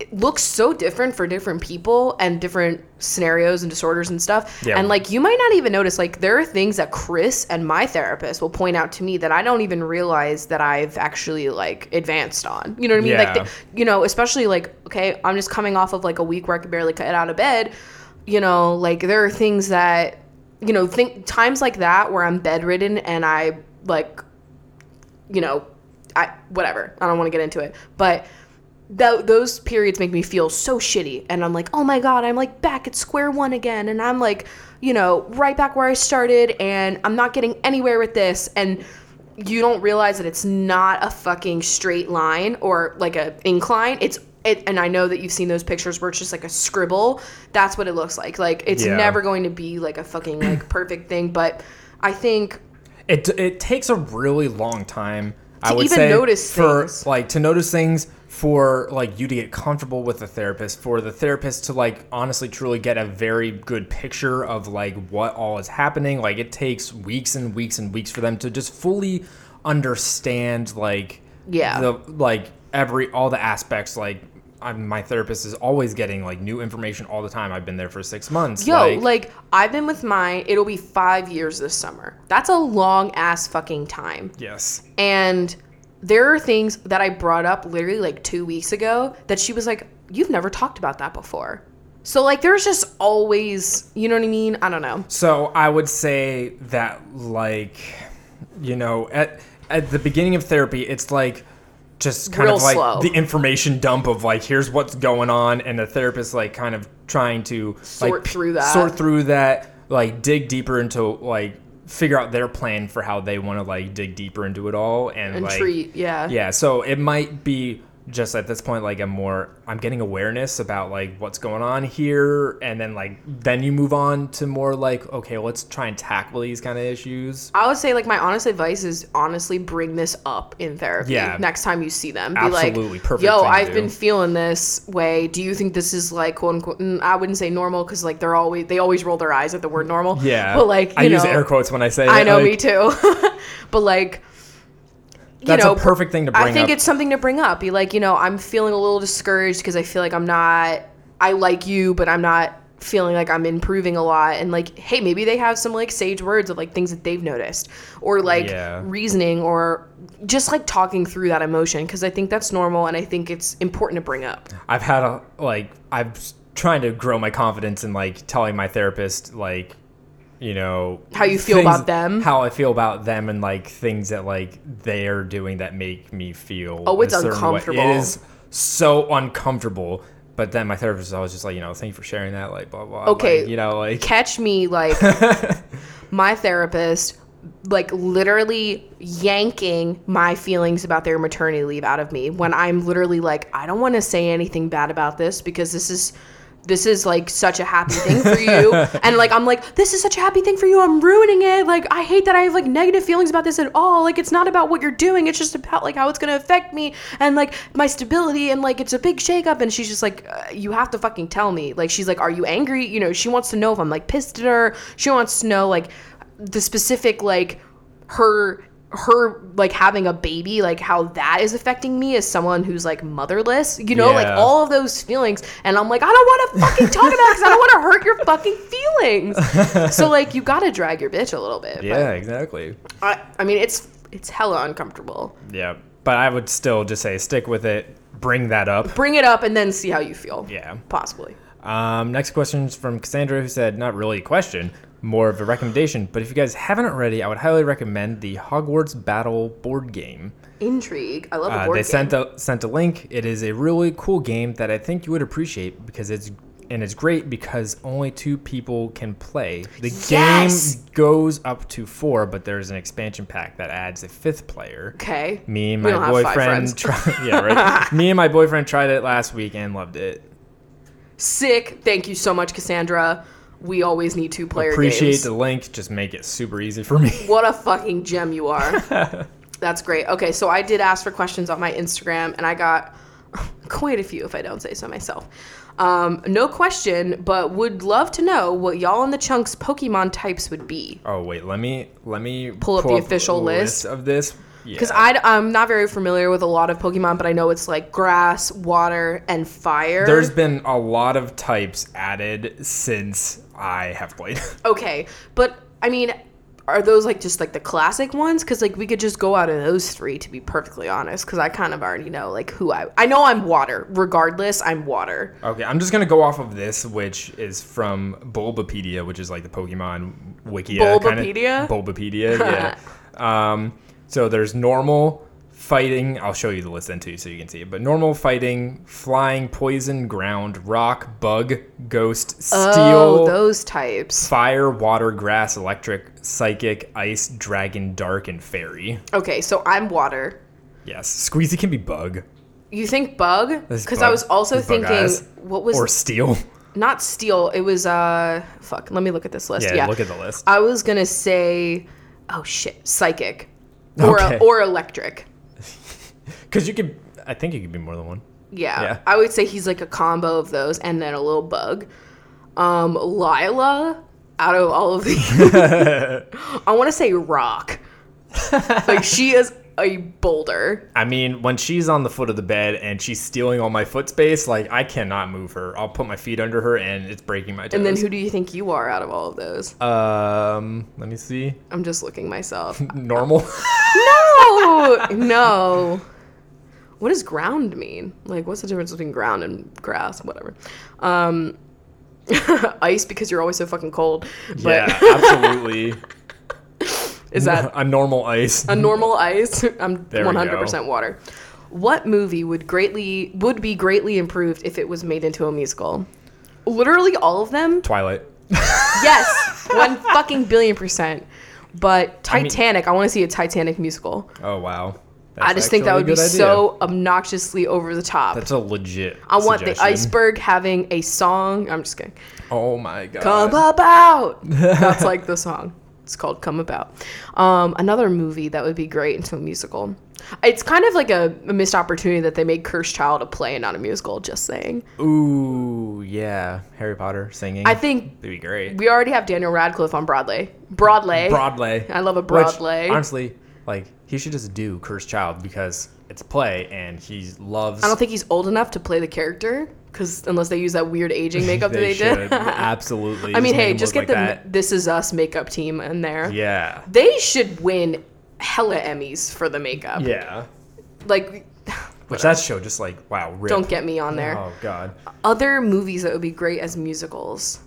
it looks so different for different people and different scenarios and disorders and stuff. Yeah. And like you might not even notice like there are things that Chris and my therapist will point out to me that I don't even realize that I've actually like advanced on. You know what I mean? Like Yeah. the, you know, especially like okay, I'm just coming off of like a week where I could barely get out of bed. You know, like there are things that you know, think times like that where I'm bedridden and I like you know, I whatever. I don't want to get into it, but th- those periods make me feel so shitty, and I'm like, oh my god, I'm like back at square one again, and I'm like, you know, right back where I started, and I'm not getting anywhere with this, and you don't realize that it's not a fucking straight line or like a incline. It's it, and I know that you've seen those pictures where it's just like a scribble. That's what it looks like. Like it's Yeah. never going to be like a fucking like perfect thing, but I think it it takes a really long time I would even say notice for things. like to notice things for like you to get comfortable with the therapist for the therapist to like honestly truly get a very good picture of like what all is happening like it takes weeks and weeks and weeks for them to just fully understand like Yeah. the like every all the aspects like I'm, my therapist is always getting like new information all the time. I've been there for six months. Yo, like, I've been with mine. It'll be five years this summer. That's a long ass fucking time. yes, And there are things that I brought up literally like two weeks ago that she was like, "You've never talked about that before." So like, there's just always, you know what I mean? I don't know. So I would say that like you know at at the beginning of therapy it's like just kind Real of like slow. the information dump of like here's what's going on and the therapist like kind of trying to Sort like, through that. sort through that like dig deeper into like figure out their plan for how they want to like dig deeper into it all and, And like treat, yeah. yeah so it might be just at this point like i'm more i'm getting awareness about like what's going on here and then like then you move on to more like okay let's try and tackle these kind of issues I would say like my honest advice is honestly bring this up in therapy Yeah. next time you see them. Be Absolutely. like, Perfect yo, I've been feeling this way. Do you think this is like quote unquote? mm, I wouldn't say normal because like they're always they always roll their eyes at the word normal. yeah but like you i know, use air quotes when i say I know like, me too. but like you That's a know, perfect thing to bring up. I think up. it's something to bring up. Be like, you know, I'm feeling a little discouraged because I feel like I'm not. I like you, but I'm not feeling like I'm improving a lot. And like, hey, maybe they have some like sage words of like things that they've noticed, or like Yeah. reasoning, or just like talking through that emotion because I think that's normal and I think it's important to bring up. I've had a like I'm trying to grow my confidence in like telling my therapist like you know How you feel about them? how I feel about them, and like things that like they're doing that make me feel. Oh, it's certain way. uncomfortable. It is so uncomfortable. But then my therapist was always just like, you know, thank you for sharing that, like blah blah. Okay. like, you know, like catch me like my therapist like literally yanking my feelings about their maternity leave out of me when I'm literally like I don't want to say anything bad about this because this is this is like such a happy thing for you. And like I'm like this is such a happy thing for you. I'm ruining it. Like I hate that I have like negative feelings about this at all. Like it's not about what you're doing. It's just about like how it's going to affect me and like my stability and like it's a big shakeup. And she's just like uh, you have to fucking tell me. Like she's like are you angry? You know she wants to know if I'm like pissed at her. She wants to know like the specific like her her like having a baby like how that is affecting me as someone who's like motherless you know like all of those feelings and i'm like i don't want to fucking talk about it because i don't want to hurt your fucking feelings so like you gotta drag your bitch a little bit yeah, exactly. I, I mean it's it's hella uncomfortable Yeah, but I would still just say stick with it. Bring that up. bring it up and then see how you feel Yeah. possibly Um, next question is from Cassandra, who said, "Not really a question, more of a recommendation. But if you guys haven't already, I would highly recommend the Hogwarts Battle board game. Intrigue. I love a Uh, board they game. sent a sent a link. It is a really cool game that I think you would appreciate because it's and it's great because only two people can play. The Yes! game goes up to four, but there's an expansion pack that adds a fifth player. okay. Me and my don't have five boyfriend, tried, yeah, right. Me and my boyfriend tried it last week and loved it. Sick. Thank you so much, Cassandra. We always need two player Appreciate games. the link. Just make it super easy for me. What a fucking gem you are. That's great. Okay, so I did ask for questions on my Instagram, and I got quite a few, if I don't say so myself. Um, no question, but would love to know what y'all in the chunks Pokemon types would be. Oh wait, let me let me Pull up the official a list. of this. Because Yeah. I'm not very familiar with a lot of Pokemon, but I know it's like grass, water, and fire. There's been a lot of types added since I have played. okay, but I mean, are those like just like the classic ones? Because like we could just go out of those three, to be perfectly honest. Because I kind of already know like who I. I know I'm water. Regardless, I'm water. okay, I'm just gonna go off of this, which is from Bulbapedia, which is like the Pokemon wiki. Bulbapedia? Bulbapedia, yeah. um, so there's normal fighting. I'll show you the list then too, so you can see it. But normal fighting, flying, poison, ground, rock, bug, ghost, steel. Oh, those types. Fire, water, grass, electric, psychic, ice, dragon, dark, and fairy. Okay, so I'm water. Yes, Squeezy can be bug. You think bug? Because I was also this thinking, what was or steel. not steel? It was uh, fuck. Let me look at this list. Yeah, Yeah, look at the list. I was gonna say, oh shit, psychic, or Okay. or electric. Because you could, I think you could be more than one. Yeah, Yeah. I would say he's like a combo of those, and then a little bug. Um, Lila, out of all of these, I want to say rock. like she is a boulder. I mean, when she's on the foot of the bed and she's stealing all my foot space, like I cannot move her. I'll put my feet under her and it's breaking my toes. And then who do you think you are out of all of those? Um, let me see. I'm just looking myself. Normal. no, no. What does ground mean? Like, what's the difference between ground and grass? Whatever. Um, ice because you're always so fucking cold. But yeah, absolutely. Is that a normal ice? a normal ice? I'm There 100% water. What movie would greatly would be greatly improved if it was made into a musical? Literally all of them. Twilight. Yes, one fucking billion percent. But I mean- Titanic, I, want to see a Titanic musical. Oh wow. I just think that would be idea. so obnoxiously over the top. That's a legit. I want the iceberg having a song. I'm just kidding. Oh my god. Come about. That's like the song. It's called Come About. Um, another movie that would be great into a musical. It's kind of like a, a missed opportunity that they made Cursed Child a play and not a musical. Just saying. Ooh, yeah. Harry Potter singing. I think It'd be great. we already have Daniel Radcliffe on Broadway. Broadway. Broadway. I love a Which, Broadway. honestly, like he should just do Cursed Child because it's a play and he loves. I don't think he's old enough to play the character because unless they use that weird aging makeup that they they should did. absolutely. I mean, hey, just get like the that. This Is Us makeup team in there. Yeah. They should win hella Emmys for the makeup. Yeah. Like, Which that show just like wow. Rip. don't get me on there. Oh god. Other movies that would be great as musicals.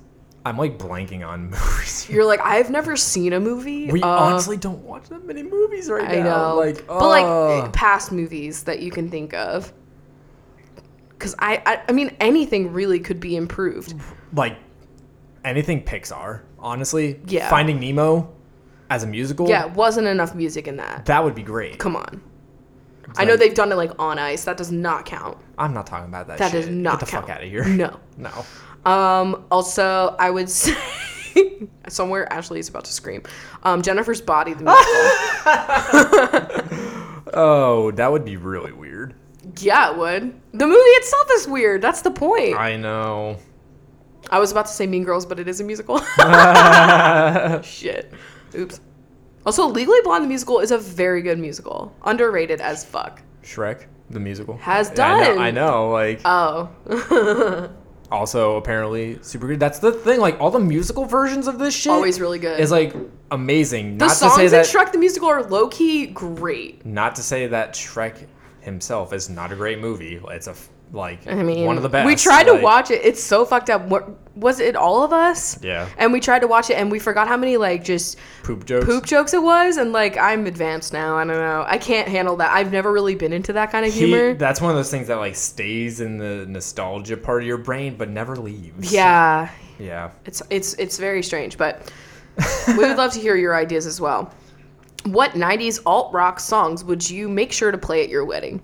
I'm like blanking on movies. You're like, I've never seen a movie. We Uh, honestly don't watch that many movies right I now. know. Like, but like past movies that you can think of. Because I, I, I mean, anything really could be improved. like anything Pixar. Honestly, Yeah. Finding Nemo as a musical. Yeah, wasn't enough music in that. That would be great. Come on. I know they've done it like on ice. That does not count. I'm not talking about that. That shit. does not Get the count. fuck out of here. No. No. Um, also, I would say somewhere Ashley is about to scream. Um, Jennifer's Body, the musical. Oh, that would be really weird. yeah, it would. The movie itself is weird. That's the point. I know. I was about to say Mean Girls, but it is a musical. Shit. Oops. Also, Legally Blonde the musical is a very good musical. Underrated as fuck. Shrek, the musical, Has I done. know. I know like, Oh, also apparently super good. That's the thing. Like all the musical versions of this shit always really good. is like amazing. the not to songs say in that. Shrek the musical are low key great. not to say that Shrek himself is not a great movie. It's a like I mean, one of the best. We tried to watch it. It's so fucked up. What was it? All of us? Yeah. And we tried to watch it, and we forgot how many like just poop jokes. poop jokes it was. And like, I'm advanced now. I don't know. I can't handle that. I've never really been into that kind of He, humor. that's one of those things that like stays in the nostalgia part of your brain but never leaves. yeah, Yeah. it's it's it's very strange, but we would love to hear your ideas as well. What '90s alt rock songs would you make sure to play at your wedding?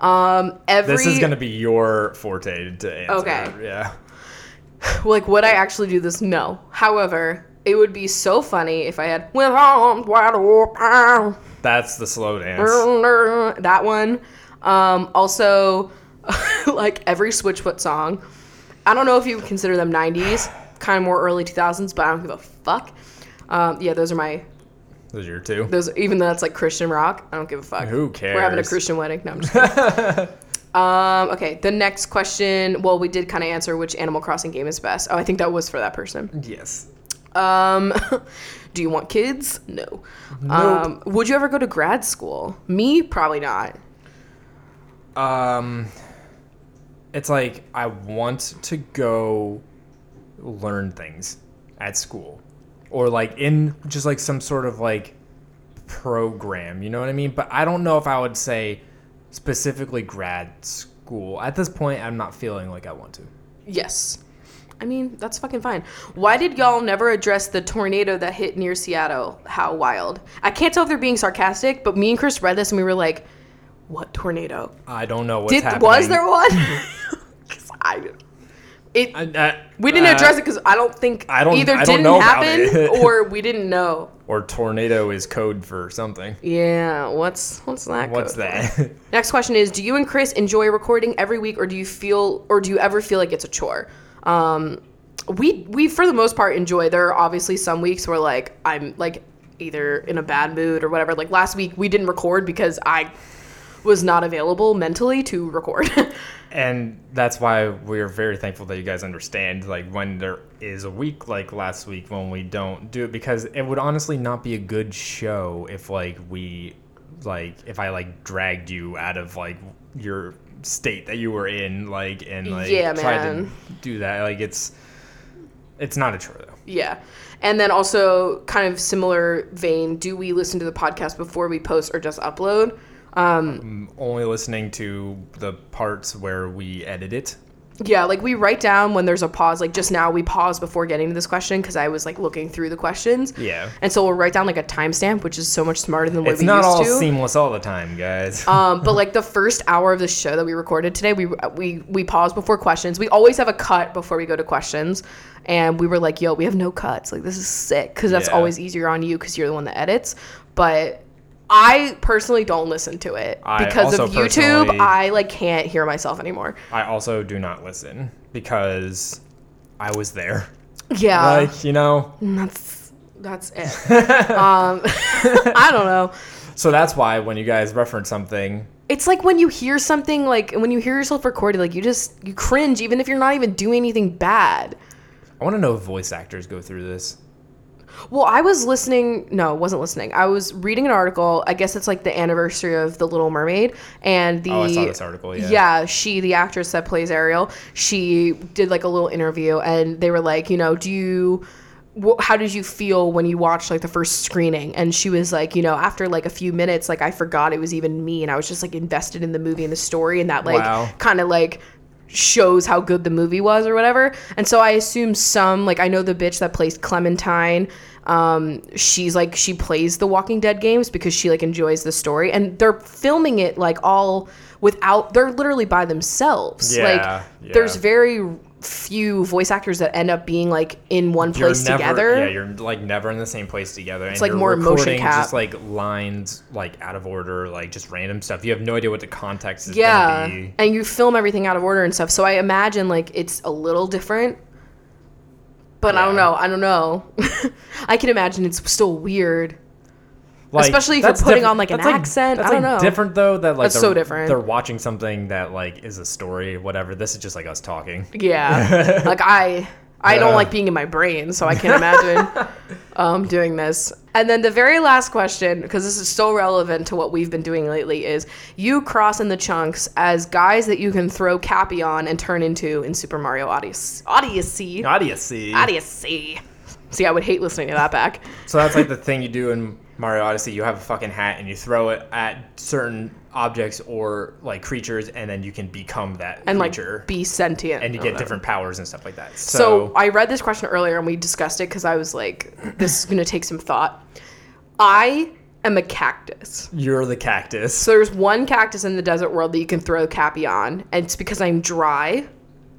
Um, every This is gonna be your forte to answer. Okay. Yeah. like would I actually do this? No. However, it would be so funny if I had with arms wide open. That's the slow dance. That one. Um, also, like every Switchfoot song. I don't know if you would consider them 90s, kind of more early 2000s, but I don't give a fuck. Um, yeah, those are my Those are your two. those. Even though that's like Christian rock, I don't give a fuck. Who cares? We're having a? Christian wedding. No, I'm just kidding. um, okay, the next question. Well, we did kind of answer which Animal Crossing game is best. Oh, I think that was for that person. Yes. Um, do you want kids? No. Um, would you ever go to grad school? Me, probably not. Um, it's like I want to go learn things at school, or like in just like some sort of like program. You know what I mean? But I don't know if I would say specifically grad school. At this point, I'm not feeling like I want to. Yes. I mean, that's fucking fine. Why did y'all never address the tornado that hit near Seattle? How wild. I can't tell if they're being sarcastic, but me and Chris read this and we were like, what tornado? I don't know what's Did happening. was there one? I it I, I, we didn't uh, address it because I don't think I don't- either I don't didn't happen or we didn't know. Or tornado is code for something. Yeah, what's what's that? What's that? Next question is: Do you and Chris enjoy recording every week, or do you feel, or do you ever feel like it's a chore? Um, we we for the most part enjoy. There are obviously some weeks where like I'm like either in a bad mood or whatever. Like last week we didn't record because I was not available mentally to record. and that's why we're very thankful that you guys understand like when there is a week like last week when we don't do it because it would honestly not be a good show if like we like if i like dragged you out of like your state that you were in like and like Yeah, tried man. to do that like it's it's not a chore though yeah, and then also kind of similar vein. Do we listen to the podcast before we post or just upload? I'm only listening to the parts where we edit it Yeah, like we write down when there's a pause. Like just now, we paused before getting to this question because I was like looking through the questions. Yeah. And so we'll write down like a timestamp, which is so much smarter than what it's we not used all to. seamless all the time guys um, but like the first hour of the show that we recorded today, we we we paused before questions. We always have a cut before we go to questions, and we were like, "Yo, we have no cuts. Like this is sick because that's Yeah. always easier on you because you're the one that edits." But I personally don't listen to it I because of also YouTube. personally- I like can't hear myself anymore. i also do not listen because i was there Yeah. like you know That's that's it. um, I don't know. So that's why when you guys reference something, It's like when you hear something like when you hear yourself recorded, like you just you cringe even if you're not even doing anything bad. I want to know if voice actors go through this. Well, I was listening. No, wasn't listening. I was reading an article. I guess it's like the anniversary of The Little Mermaid, and the Oh, I saw this article, yeah. yeah, she, the actress that plays Ariel, she did like a little interview, and they were like, you know, do you how did you feel when you watched like the first screening and she was like you know after like a few minutes like i forgot it was even me and i was just like invested in the movie and the story and that like Wow. kind of like shows how good the movie was or whatever and so i assume some like i know the bitch that plays clementine um she's like she plays the walking dead games because she like enjoys the story and they're filming it like all without they're literally by themselves Yeah, like there's very few voice actors that end up being like in one place never, together Yeah, you're like never in the same place together. It's like you're more emotion cap. Just like lines like out of order, like just random stuff. You have no idea what the context is yeah gonna be. and you film everything out of order and stuff so i imagine like it's a little different but i don't know i don't know i can imagine it's still weird Like, Especially if you're putting diff- on, like, an accent. That's I don't like know. different though. That like That's so different. They're watching something that like is a story, whatever. This is just like us talking. yeah like i I don't like being in my brain, so I can't imagine um, doing this. And then the very last question, because this is so relevant to what we've been doing lately, is you cross in the chunks as guys that you can throw Cappy on and turn into in Super Mario Odyssey. Odyssey. Odyssey. Odyssey. See, I would hate listening to that back. So that's like the thing you do in Mario Odyssey. You have a fucking hat and you throw it at certain objects or like creatures, and then you can become that And creature. like be sentient. and you get different powers and stuff like that. So, So, I read this question earlier and we discussed it because I was like, this is going to take some thought. I am a cactus. you're the cactus. So there's one cactus in the desert world that you can throw Cappy on, and it's because I'm dry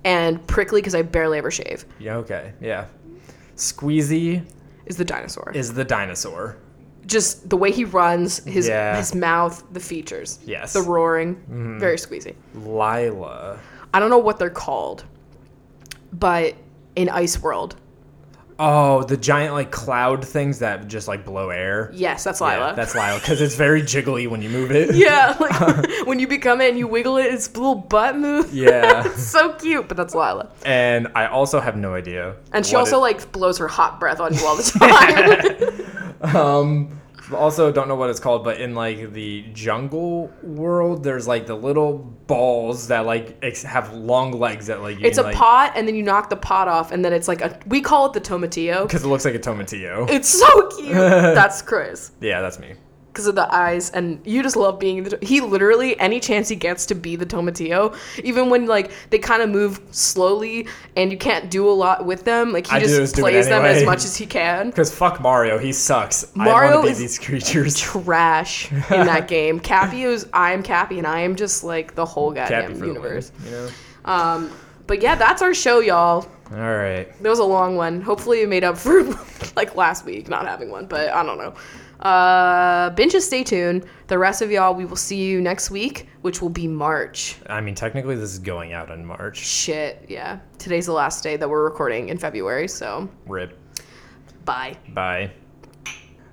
and prickly because I barely ever shave. Yeah, okay, yeah. Squeezy Is the dinosaur. is the dinosaur. Just the way he runs, his Yeah. his mouth, the features. Yes. The roaring, mm-hmm. very squeezy. Lila. I don't know what they're called, but in Ice World, Oh, the giant like cloud things that just like blow air. yes, that's Yeah, Lila. that's Lila because it's very jiggly when you move it. yeah, like when you become it and you wiggle it, its little butt move. Yeah. so cute, but that's Lila. And I also have no idea. And she also it- like blows her hot breath on you all the time. Um also don't know what it's called, but in like the jungle world, there's like the little balls that like ex- have long legs that like you it's a like, pot, and then you knock the pot off, and then it's like a. We call it the tomatillo. because it looks like a tomatillo. It's so cute. That's Chris. yeah, that's me. Because of the eyes, and you just love being the. He literally, any chance he gets to be the tomatillo, even when like they kind of move slowly and you can't do a lot with them, like he I just just do it plays them as much as he can. Because fuck Mario, he sucks. Mario want to be is- these creatures. Trash in that game. Cappy is I am Cappy, and I am just like the whole goddamn the win, universe. you know. Um, but yeah, that's our show, y'all. All right. That was a long one. Hopefully, it made up for like last week not having one, but I don't know. Uh, binges, stay tuned. The rest of y'all, we will see you next week, which will be March. I mean, technically, this is going out in March. Shit, yeah. Today's the last day that we're recording in February, so Rip. bye. Bye.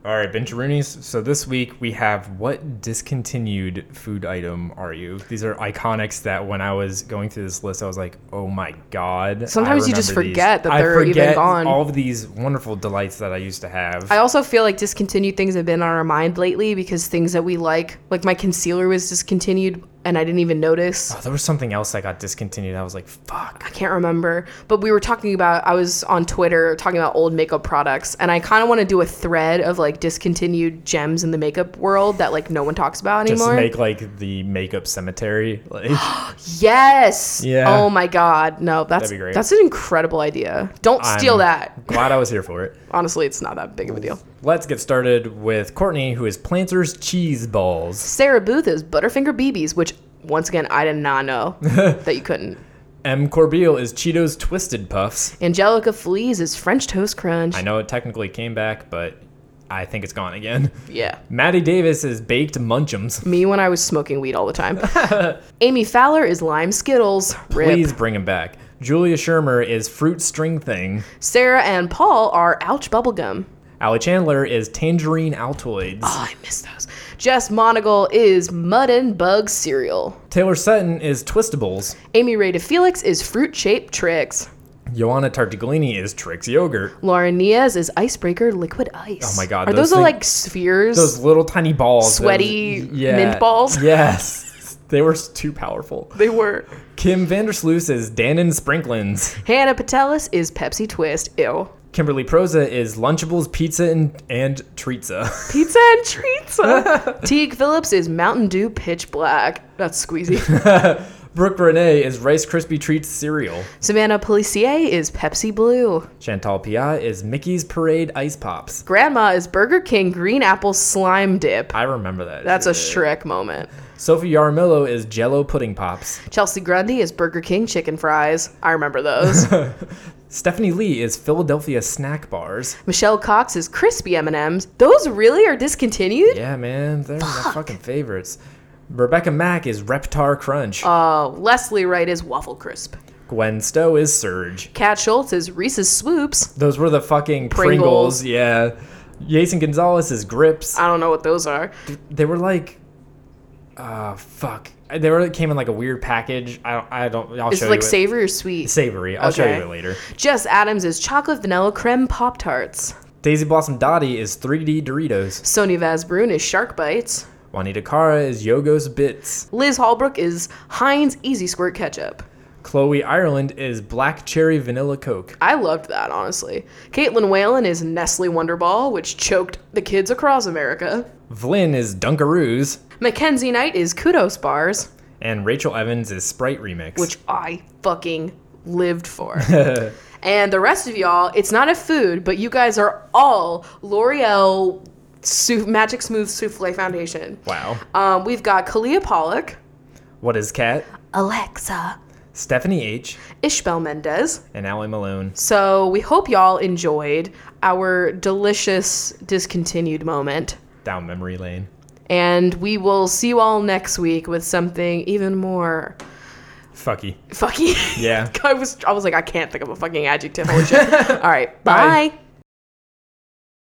All right, Bencharoonies. So this week we have what discontinued food item are you? These are iconics that when I was going through this list, I was like, oh my god. Sometimes you just remember these. forget that they're even forget gone. All of these wonderful delights that I used to have. I also feel like discontinued things have been on our mind lately because things that we like, like my concealer was discontinued and I didn't even notice. oh, there was something else that got discontinued. I was like, fuck. I can't remember, but we were talking about. I was on Twitter talking about old makeup products, and I kind of want to do a thread of like discontinued gems in the makeup world that like no one talks about anymore. Just make like the makeup cemetery. Like, yes. Yeah. Oh my god. No, that's That'd be great. that's an incredible idea. Don't steal I'm that. glad I was here for it. Honestly, it's not that big of a deal. Let's get started with Courtney, who is Planters Cheese Balls. Sarah Booth is Butterfinger BBs, which once again I did not know that you couldn't. M. Corbeil is Cheetos Twisted Puffs. Angelica Fleas is French Toast Crunch. I know it technically came back, but I think it's gone again. Yeah. Maddie Davis is Baked Munchums. Me when I was smoking weed all the time. Amy Fowler is Lime Skittles. Rip. Please bring him back. Julia Shermer is Fruit String Thing. Sarah and Paul are Ouch Bubblegum. Allie Chandler is Tangerine Altoids. Oh, I miss those. Jess Monagle is Mud and Bug Cereal. Taylor Sutton is Twistables. Amy Ray Felix is Fruit Shaped Trix. Joanna Tartaglini is Trix Yogurt. Lauren Niaz is Icebreaker Liquid Ice. Oh my God, Are those those, thing- like spheres? Those little tiny balls. Sweaty those- mint balls? Yes. They were too powerful. they were. Kim Vandersloot is Dannon Sprinklins. Hannah Patelis is Pepsi Twist. Ew. Kimberly Proza is Lunchables, Pizza, and, and Treatza. Pizza and treats. Teague Phillips is Mountain Dew Pitch Black. That's squeezy. Brooke Renee is Rice Krispie Treats cereal. Savannah Policier is Pepsi Blue. Chantal Piat is Mickey's Parade Ice Pops. Grandma is Burger King Green Apple Slime Dip. I remember that. That's a. Shrek moment. Sophie Yaramillo is Jello Pudding Pops. Chelsea Grundy is Burger King chicken fries. I remember those. Stephanie Lee is Philadelphia Snack Bars. Michelle Cox is crispy M&Ms. Those really are discontinued? Yeah, man, they're my fucking favorites. Rebecca Mack is Reptar Crunch. Uh, Leslie Wright is Waffle Crisp. Gwen Stowe is Surge. Kat Schultz is Reese's Swoops. Those were the fucking Pringles. Pringles. Yeah. Jason Gonzalez is Gripz. I don't know what those are. They were like, uh, fuck. they were came in like a weird package. I don't. I don't. I'll Is show it like you. it. savory or sweet? Savory. I'll show Okay. you it later. Jess Adams is chocolate vanilla creme Pop Tarts. Daisy Blossom Dottie is 3D Doritos. Sony Vazbrun is Shark Bites. Juanita Cara is Yogo's Bits. Liz Holbrook is Heinz Easy Squirt Ketchup. Chloe Ireland is Black Cherry Vanilla Coke. I loved that, honestly. Caitlin Whalen is Nestle Wonderball, which choked the kids across America. Vlyn is Dunkaroos. Mackenzie Knight is Kudos Bars, And Rachel Evans is Sprite Remix. which I fucking lived for. and the rest of y'all, it's not a food, but you guys are all L'Oreal Sou- Magic Smooth Souffle Foundation. wow. Um, we've got Kalia Pollock, What is Cat? Alexa, Stephanie H. Ishbel Mendez. and Allie Malone. So we hope y'all enjoyed our delicious discontinued moment. Down memory lane. And we will see you all next week with something even more Fucky. fucky. Yeah. I was I was like, I can't think of a fucking adjective. Holy shit. all right. Bye. bye.